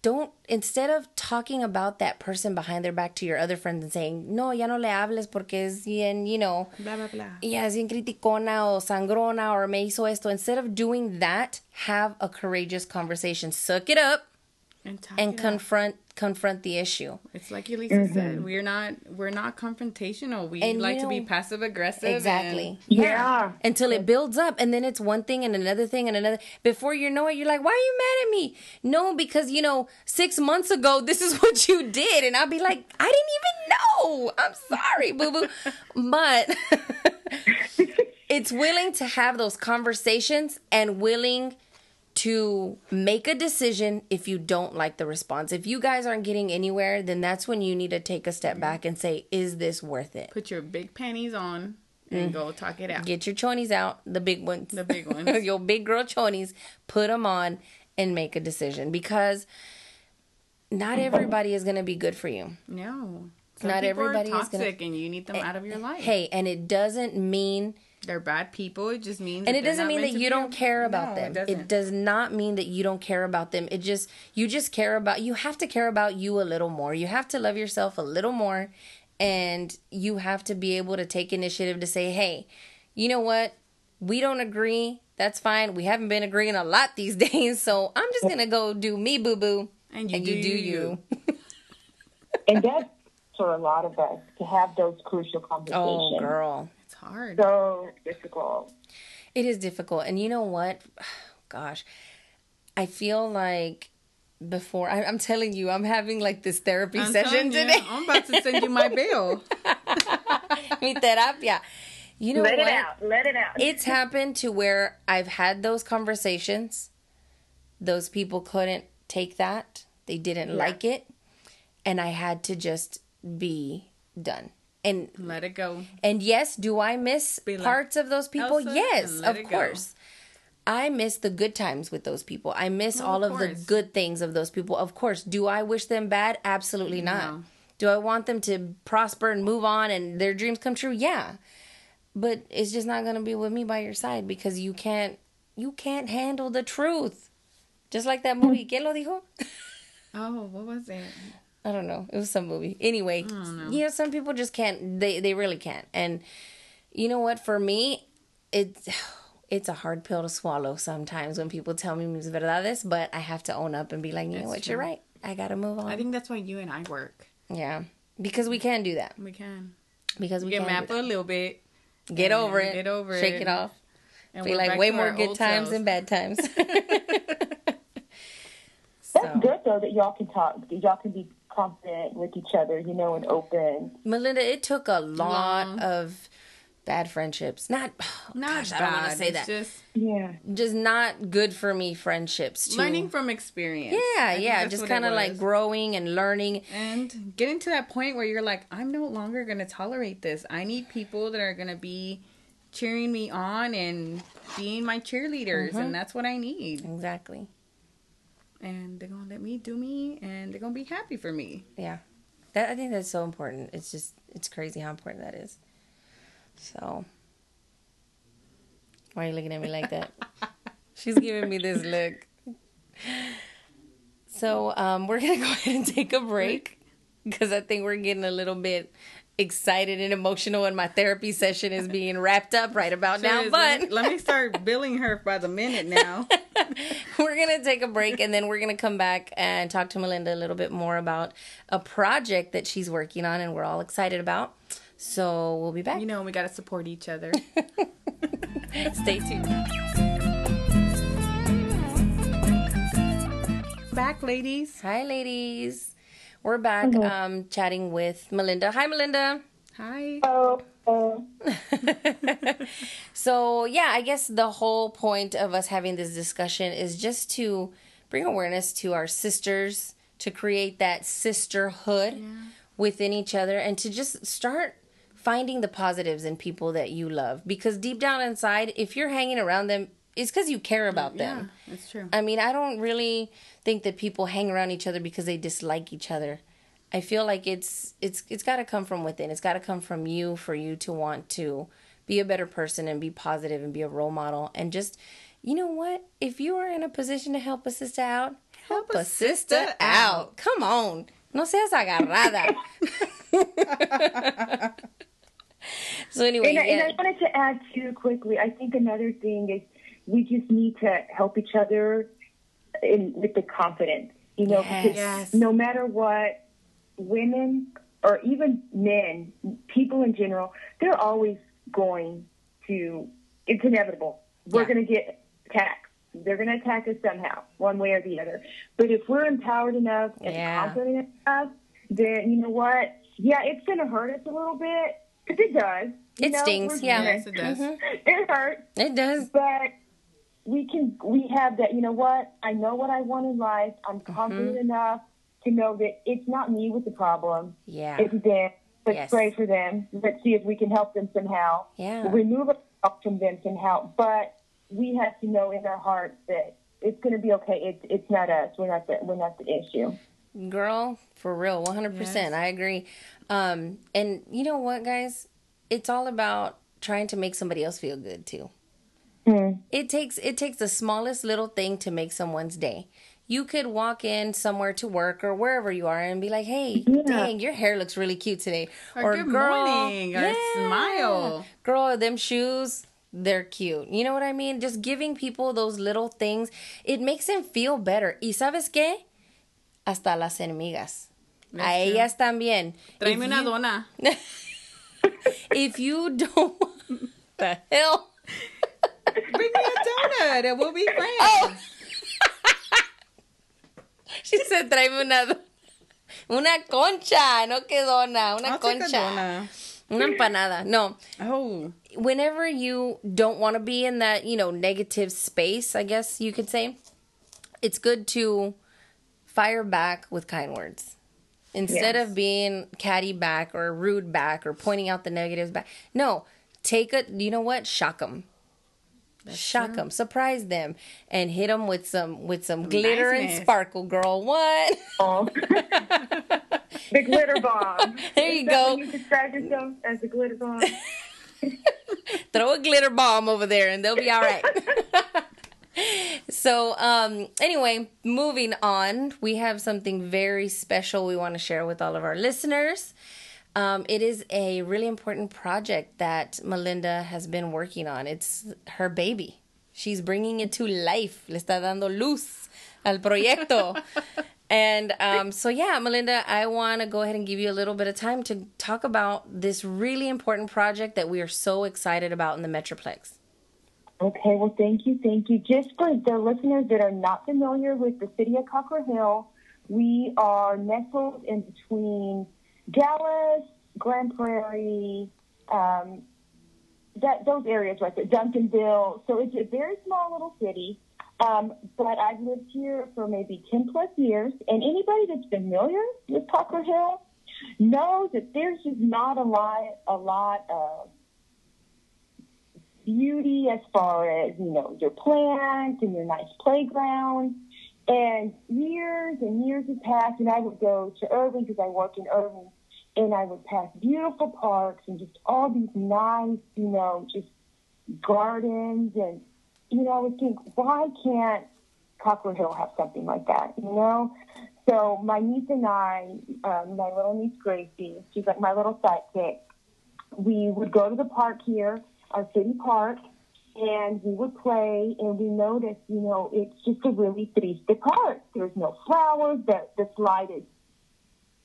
don't instead of talking about that person behind their back to your other friends and saying no ya no le hables porque es bien you know Blah blah blah. yeah es bien criticona o sangrona or me hizo esto instead of doing that have a courageous conversation suck it up And, talk and it out. Confront confront the issue. It's like Elisa said, mm-hmm. we're not we're not confrontational. We And, you like to be passive aggressive. exactly. Yeah. until it builds up and then it's one thing and another thing and another. Before you know it you're like why are you mad at me? No because you know six months ago this is what you did and i'll be like i didn't even know. I'm sorry boo boo but it's willing to have those conversations and willing to make a decision if you don't like the response if you guys aren't getting anywhere then that's when you need to take a step back and say is this worth it Put your big panties on and go talk it out. Mm. Get your chonies out, the big ones. The big ones. your big girl chonies, put them on and make a decision because not everybody is going to be good for you. no. Some Not everybody are is gonna- toxic and you need them out of your life. Hey, and it doesn't mean They're bad people. It just means and that it doesn't not mean that you don't a- care about No, them. It, It, doesn't. does not mean that you don't care about them. It just you just care about you have to care about you a little more. You have to love yourself a little more and you have to be able to take initiative to say, "Hey, you know what? We don't agree. That's fine. We haven't been agreeing a lot these days, so I'm just going to go do me boo boo And you and do you do you. you." And that's for a lot of us to have those crucial oh, conversations. oh, girl. It's hard. So difficult. It is difficult. And you know what? Gosh, I feel like before I, I'm telling you, I'm having like this therapy I'm session telling you, today. I'm about to send you my bill. Mi terapia. You know Let what? it out. Let it out. It's happened to where I've had those conversations. Those people couldn't take that. They didn't like it. And I had to just be done. And Let it go. And yes, do I miss like parts of those people? Elsa yes, of it go. course. I miss the good times with those people. I miss Well, all of of the good things of those people. Of course. Do I wish them bad? Absolutely not. No. Do I want them to prosper and move on and their dreams come true? Yeah. But it's just not going to be with me by your side because you can't you can't handle the truth. Just like that movie. ¿Quién lo dijo? Oh, what was it? I don't know. It was some movie. Anyway, you know, some people just can't. They they really can't. And you know what? For me, it's it's a hard pill to swallow sometimes when people tell me mis verdades. But I have to own up and be like, you know It's what? You're right. I gotta move on. I think that's why you and I work. yeah, because we can do that. We can Because we get can mad for a little bit. get over it. Get over Shake it. Shake it off. And Be we're like way more good times selves. than bad times. That's good though that y'all can talk. Y'all can be confident with each other, you know, and open. Melinda, it took a lot Long. of bad friendships. Not, Not gosh, bad. I don't want to say it's that. Just Yeah. just not good for me friendships. To, learning from experience. Yeah, I yeah, just kind of like growing and learning. and getting to that point where you're like, I'm no longer gonna tolerate this. I need people that are gonna be cheering me on and being my cheerleaders, Mm-hmm. and that's what I need. Exactly. And they're gonna let me do me, and they're gonna be happy for me. Yeah. That I think that's so important. It's just it's crazy how important that is. So why are you looking at me like that? She's giving me this look. So um, we're gonna go ahead and take a break because I think we're getting a little bit excited and emotional, and my therapy session is being wrapped up right about now. Is- But let, let me start billing her by the minute now. we're gonna take a break and then we're gonna come back and talk to Melinda a little bit more about a project that she's working on and we're all excited about. So we'll be back. you know, we gotta support each other. Stay tuned. Back, ladies. Hi, ladies. We're back um, chatting with Melinda. Hi, Melinda. Hi. Oh. So, yeah, I guess the whole point of us having this discussion is just to bring awareness to our sisters, to create that sisterhood within each other, and to just start finding the positives in people that you love. Because deep down inside, if you're hanging around them, it's because you care about them. Yeah, that's true. I mean, I don't really think that people hang around each other because they dislike each other. I feel like it's it's it's got to come from within. It's got to come from you for you to want to be a better person and be positive and be a role model and just you know what? If you are in a position to help a sister out, help, a, sister, out. Come on. No seas agarrada. so anyway, And, I, and. I wanted to add too quickly. I think another thing is we just need to help each other in with the confidence. You know, Yes. because Yes. no matter what, women or even men, people in general, they're always going to. It's inevitable. We're Yeah. going to get attacked. They're going to attack us somehow, one way or the other. But if we're empowered enough and Yeah. confident enough, then you know what? Yeah, it's going to hurt us a little bit because it does. It know, stings, yeah. Yes, it does. Mhm. It hurts, It does. but we can. We have that. You know what? I know what I want in life. I'm Mm-hmm. confident enough to know that it's not me with the problem. Yeah. It's them. Let's Yes. pray for them. Let's see if we can help them somehow. Yeah. Remove ourselves from them somehow. But we have to know in our hearts that it's going to be okay. It's it's not us. We're not the we're not the issue. Girl, for real, 100%. I agree. Um, and you know what, guys? It's all about trying to make somebody else feel good too. Mm. It takes it takes the smallest little thing to make someone's day. You could walk in somewhere to work or wherever you are and be like, "Hey, Yeah. dang, your hair looks really cute today." Or, good morning. Or smile. Girl, them shoes, they're cute. You know what I mean? Just giving people those little things, it makes them feel better. ¿Y sabes qué? Hasta las enemigas. A true. ellas también. Tráeme If una you- dona. If you don't, the hell? Bring me a donut and we'll be oh. friends. Oh. She said, tráeme una, una concha, no que dona, una I'll a concha. dona. Una empanada. No. Oh, whenever you don't want to be in that, you know, negative space, I guess you could say, it's good to fire back with kind words. Instead Yes. of being catty back or rude back or pointing out the negatives back. No, take it, you know what? Shock them. Shock them, surprise them, and hit them with some with some glitter and Niceness. sparkle, girl. What? Oh. the glitter bomb. There you Is go. when You describe yourself as a glitter bomb. throw a glitter bomb over there and they'll be all right. so, um, anyway, moving on, we have something very special we want to share with all of our listeners. Um, it is a really important project that Melinda has been working on. It's her baby. She's bringing it to life. Le está dando luz al proyecto. and um, so, yeah, Melinda, I want to go ahead and give you a little bit of time to talk about this really important project that we are so excited about in the Metroplex. Okay, well, thank you, thank you. Just for the listeners that are not familiar with the city of Cockrell Hill, we are nestled in between Dallas, Grand Prairie, um, that those areas right there, Duncanville. So it's a very small little city. Um, but I've lived here for maybe 10 plus years, and anybody that's familiar with Cockrell Hill knows that there's just not a lot, a lot of beauty as far as, you know, your plants and your nice playground. And years and years have passed, and I would go to Irving because I work in Irving, and I would pass beautiful parks and just all these nice, you know, just gardens. And, you know, I would think, why can't Cockrell Hill have something like that, you know? So my niece and I, um, my little niece Gracie, she's like my little sidekick, we would go to the park here, our city park, and we would play, and we noticed, you know, it's just a really triste park. There's no flowers. The the slide is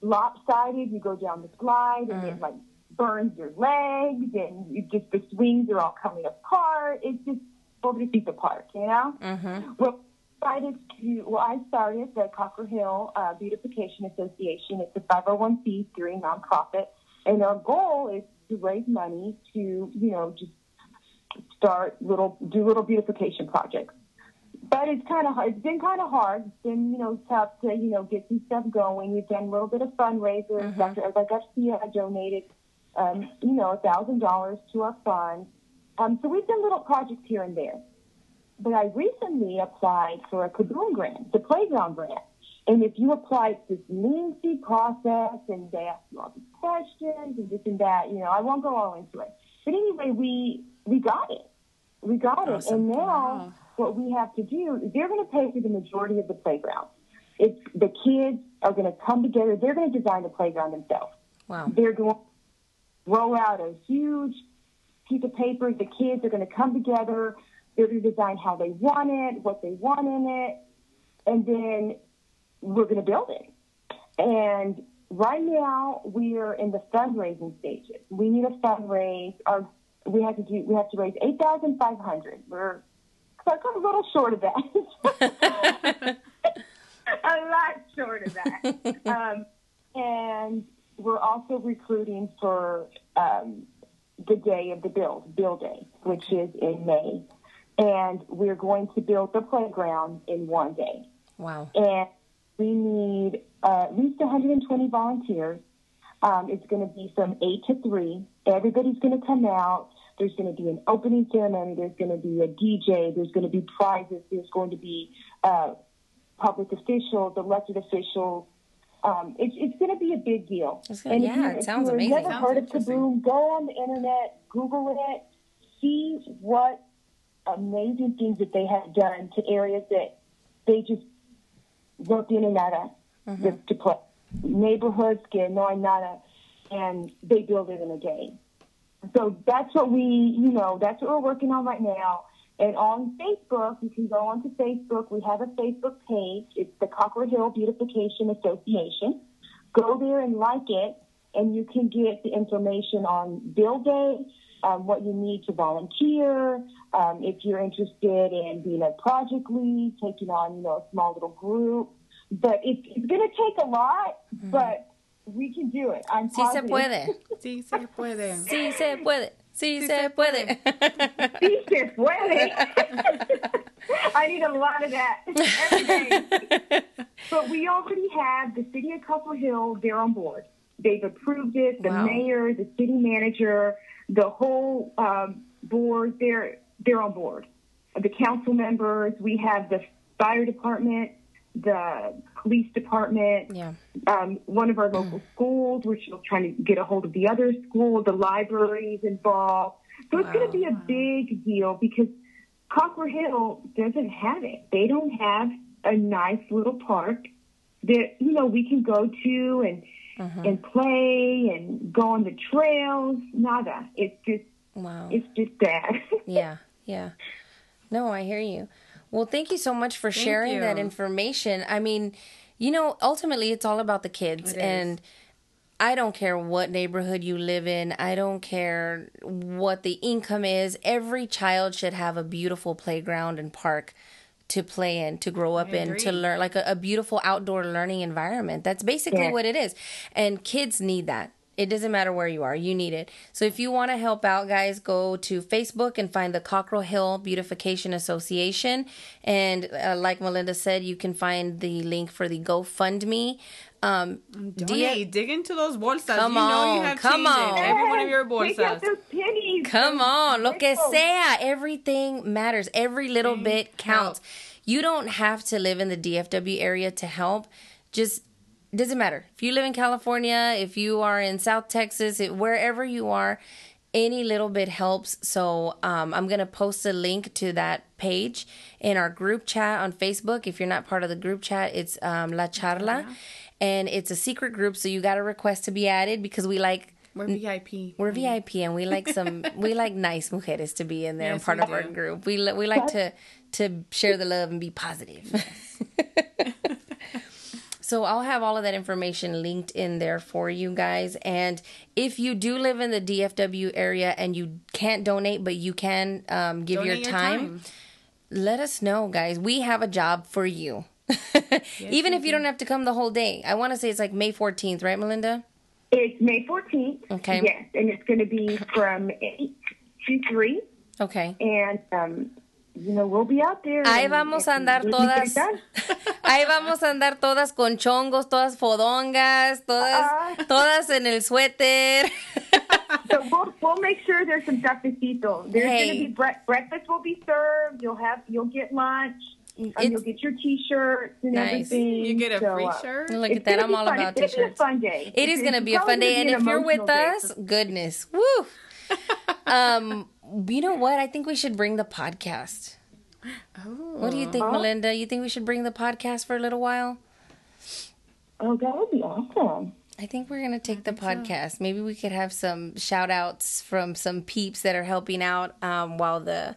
lopsided. You go down the slide, and it like burns your legs, and you just the swings are all coming apart. It's just over to the park, you know. Mm-hmm. Well, decided to. Well, I started the Cockrell Hill uh, Beautification Association. It's a 501c3 nonprofit, and our goal is to raise money to, you know, just start little, do little beautification projects. But it's kind of hard. It's been kind of hard. It's been, you know, tough to, you know, get some stuff going. We've done a little bit of fundraisers. Mhm. Dr. Elba Garcia donated, um, you know, a thousand dollars to our fund. Um, so we've done little projects here and there. But I recently applied for a Kaboom grant, the playground grant. And if you apply, it's this lengthy process, and they ask you all these questions and this and that. You know, I won't go all into it. But anyway, we we got it. We got it, and now Wow. what we have to do is they're going to pay for the majority of the playground. It's the kids are going to come together. They're going to design the playground themselves. Wow. They're going to roll out a huge piece of paper. The kids are going to come together. They're going to design how they want it, what they want in it, and then we're going to build it. And right now we're in the fundraising stages. We need a fundraise. Our we have to do we have to raise eight thousand five hundred. We're like a little short of that. a lot short of that. um, and we're also recruiting for um, the day of the build, Build Day, which is in May. And we're going to build the playground in one day. Wow. And we need uh, at least 120 volunteers. Um, it's going to be from 8 to 3. Everybody's going to come out. There's going to be an opening ceremony. There's going to be a DJ. There's going to be prizes. There's going to be uh, public officials, elected officials. Um, it's, it's going to be a big deal. Gonna- if yeah, you- it sounds you've amazing. never Sounds heard of. Kaboom, go on the internet, Google it, see what amazing things that they have done to areas that they just wrote the internet Mm-hmm. to, to play. Neighborhoods get annoying nada, and they build it in a day. So that's what we, you know, that's what we're working on right now. And on Facebook, you can go onto Facebook. We have a Facebook page. It's the Cockrell Hill Beautification Association. Go there and like it, and you can get the information on Build Day, um, what you need to volunteer, um, if you're interested in being a project lead, taking on, you know, a small little group. But it's, it's going to take a lot, but we can do it. I'm Sí se positive. puede. Sí, se puede. Sí se puede. Sí se puede. Sí se puede. I need a lot of that every day. But we already have the city of Cockrell Hill, they're on board. They've approved it, the Wow. mayor, the city manager, the whole um, board, they're, they're on board. The council members, we have the fire department, the police department, Yeah. um, one of our local schools. We're still trying to get a hold of the other school. The libraries involved. So it's going to be a big deal because Cockrell Hill doesn't have it. They don't have a nice little park that you know we can go to and and play and go on the trails. Nada. It's just Wow. it's just bad. Yeah, yeah. No, I hear you. Well, thank you so much for sharing that information. I mean, you know, ultimately it's all about the kids It is. and I don't care what neighborhood you live in. I don't care what the income is. Every child should have a beautiful playground and park to play in, to grow up in, to learn like a, a beautiful outdoor learning environment. That's basically Yeah. what it is. And kids need that. It doesn't matter where you are, you need it. So if you want to help out, guys, go to Facebook and find the Cockrell Hill Beautification Association. And uh, like Melinda said, you can find the link for the GoFundMe. Um, Donate. Dig into those bolsas. Come you know you on, have come change on. in every one of your Take out bolsas. pennies. Come on, lo que nickels. sea. Everything matters. Every little bit counts. You don't have to live in the DFW area to help. Just doesn't matter. If you live in California, if you are in South Texas, it, wherever you are, any little bit helps. So um, I'm gonna post a link to that page in our group chat on Facebook. If you're not part of the group chat, it's um, La Charla, and it's a secret group. So you got to request to be added because we like We're VIP. we're VIP and we like some we like nice mujeres to be in there and part of our group. We we like to to share the love and be positive. So I'll have all of that information linked in there for you guys. And if you do live in the DFW area and you can't donate, but you can um, give Donate your time, let us know, guys. We have a job for you. Even if you don't have to come the whole day. I want to say it's like May 14th, right, Melinda? It's May 14th. Okay. Yes, and it's going to be from 8 to 3. Okay. And, um, you know, we'll be out there. Ahí and- vamos a and andar we'll be todas. done. Ahí vamos a andar todas con chongos, todas fodongas, todas, Ah. todas en el suéter. So we'll, we'll make sure there's some cafecito. There's Hey. going to be bre- breakfast will be served. You'll have you'll get lunch. and It's- you'll get your t-shirts and Nice. everything. You get a So, free uh, shirt. Look it's at that. gonna I'm be all fun. about it's gonna t-shirts. Be a fun day. It is It's- going to it's be a fun probably day. gonna And be if an you're with emotional day. us, goodness. Woo. um, you know what? I think we should bring the podcast. Oh. What do you think, Melinda? You think we should bring the podcast for a little while? Oh, that would be awesome. I think we're gonna take the podcast. Maybe we could have some shout outs from some peeps that are helping out um, while the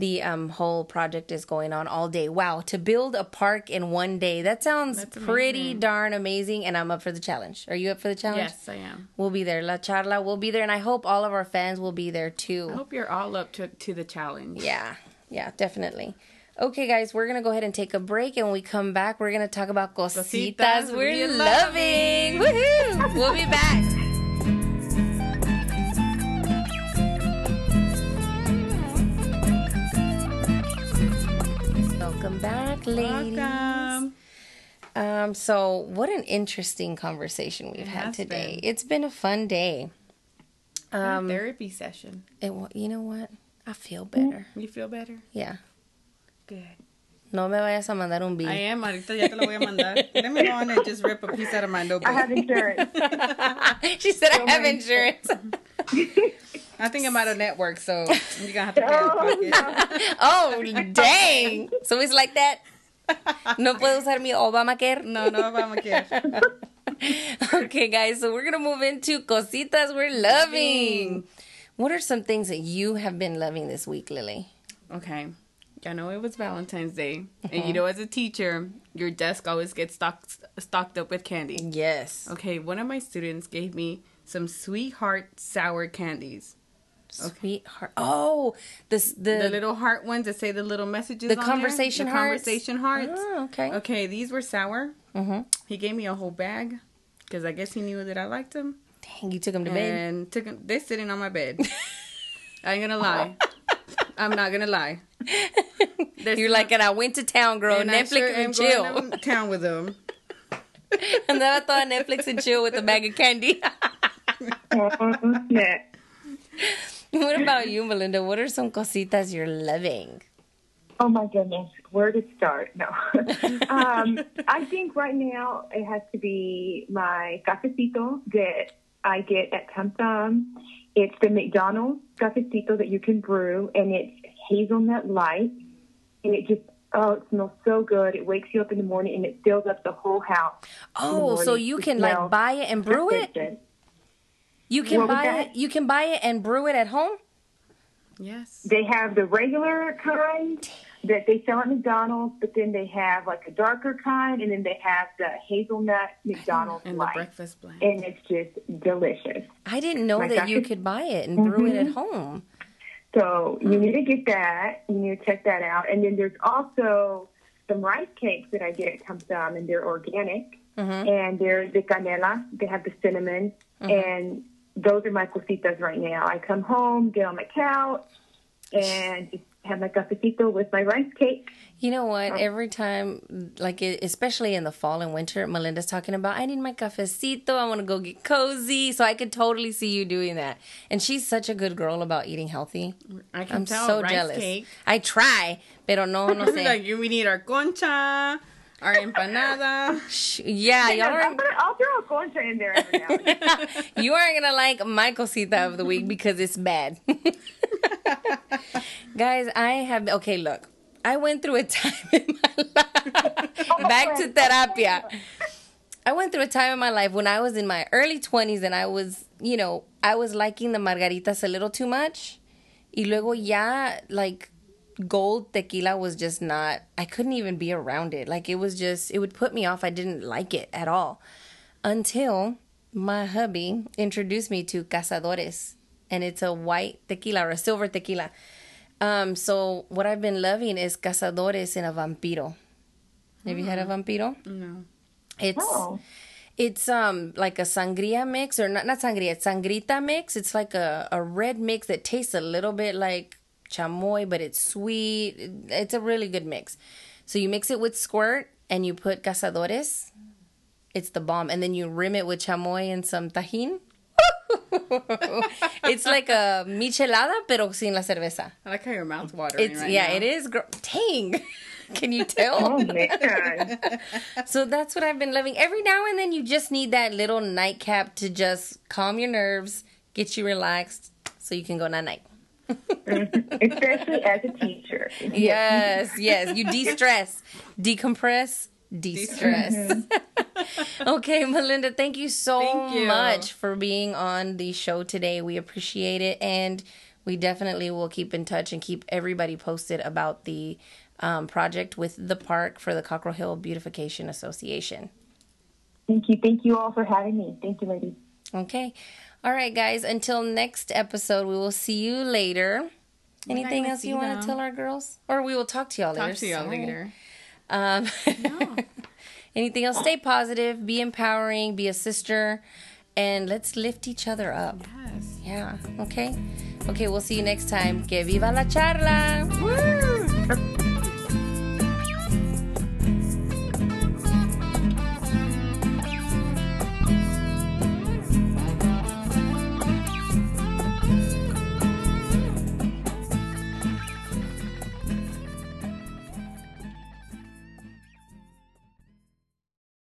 the um, whole project is going on all day. Wow, to build a park in one day. That sounds That's pretty amazing. darn amazing and I'm up for the challenge. Are you up for the challenge? Yes, I am. We'll be there. La Charla will be there and I hope all of our fans will be there too. I hope you're all up to to the challenge. Yeah. Yeah, definitely. Okay, guys, we're gonna go ahead and take a break, and when we come back, we're gonna talk about cositas, Cositas we're we're loving. Woohoo! We'll be back. Back, ladies. Welcome. Um, so what an interesting conversation we've had today. been. It's been a fun day. Um, therapy session. It, you know what? I feel better. You feel better? Yeah. Good. No me vayas a mandar un bill. I am. Ahorita ya te lo voy a mandar. Let me go on and just rip a piece out of my notebook. I have insurance. she said I oh have many- insurance. I think I'm out of network, so you're gonna have to pay out of oh, no. oh, dang. So it's like that. No puedo usar mi Obamacare. No, no vamos a quedar. Okay, guys. So we're going to move into cositas we're loving. What are some things that you have been loving this week, Lily? Okay. I know it was Valentine's Day, and you know, as a teacher, your desk always gets stocked stocked up with candy. Yes. Okay, one of my students gave me some sweetheart sour candies. Sweetheart. Oh, this the, The little heart ones that say the little messages. the on there. conversation the hearts. conversation hearts. Oh, okay. Okay, these were sour. Mm-hmm. He gave me a whole bag because I guess he knew that I liked them, Dang, you took them to bed. and took 'em- They're sitting on my bed. I ain't gonna lie. I'm not gonna lie. They're You're still- like, and I went to town, girl. and I Netflix sure am and chill. going to town with them. Andaba toda Netflix and chill with a bag of candy. Oh, yeah. what about you, Melinda? What are some cositas you're loving? Oh my goodness, where to start? No. um, I think right now it has to be my cafecito that I get at Tom Thumb. It's the McDonald's cafecito that you can brew, and it's hazelnut light, and it just oh, it smells so good. It wakes you up in the morning, and it fills up the whole house. Oh, so you It can like buy it and brew it. You can What buy it. You can buy it and brew it at home. Yes. They have the regular kind that they sell at McDonald's, but then they have like a darker kind, and then they have the hazelnut McDonald's And the breakfast blend. and it's just delicious. I didn't know My that you gosh. could buy it and brew it Mm-hmm. at home. So you need to get that. You need to check that out. And then there's also some rice cakes that I get at Tom Thumb, and they're organic, Mm-hmm. and they're the canela. They have the cinnamon, and those are my cositas right now. I come home, get on my couch, and just have my cafecito with my rice cake. You know what? Um, Every time, like it, especially in the fall and winter, Melinda's talking about, I need my cafecito. I want to go get cozy. So I could totally see you doing that. And she's such a good girl about eating healthy. I can I'm tell. so rice jealous. Cake. I try, pero no, no sé. like you, we need our concha, our empanada. Yeah, y'all I'm aren't, gonna, I'll throw a concha in there every now and then. you aren't gonna like my cosita of the week because it's bad. Guys, I have okay. Look, I went through a time in my life. Back to oh, terapia. I went through a time in my life when I was in my early twenties and I was, you know, I was liking the margaritas a little too much. Y luego ya, like, gold tequila was just not I couldn't even be around it. Like it was just it would put me off. I didn't like it at all. Until my hubby introduced me to Cazadores and it's a white tequila or a silver tequila. Um so what I've been loving is Cazadores in a Vampiro. Have you had a Vampiro? No. It's Oh. it's um like a sangria mix or not not sangria, it's sangrita mix. It's like a, a red mix that tastes a little bit like chamoy, but it's sweet. It's a really good mix. So you mix it with squirt and you put cazadores. It's the bomb. And then you rim it with chamoy and some tajin. it's like a michelada pero sin la cerveza. I like how your mouth's watering It's right yeah, now. it is. Gr- Dang. Can you tell? Oh man. So that's what I've been loving. Every now and then, you just need that little nightcap to just calm your nerves, get you relaxed, so you can go night night. Especially as a teacher. Yes, yes. You de stress, decompress, de stress. okay, Melinda, thank you so Thank you. much for being on the show today. We appreciate it. And we definitely will keep in touch and keep everybody posted about the um, project with the park for the Cockrell Hill Beautification Association. Thank you. Thank you all for having me. Thank you, ladies. Okay. All right, guys. Until next episode, we will see you later. Anything else you want to tell our girls? Or we will talk to y'all later. Talk to y'all Sorry. later. Um, anything else? Stay positive, be empowering, be a sister, and let's lift each other up. Yes. Yeah. Okay. Okay. We'll see you next time. Que viva la charla. Woo!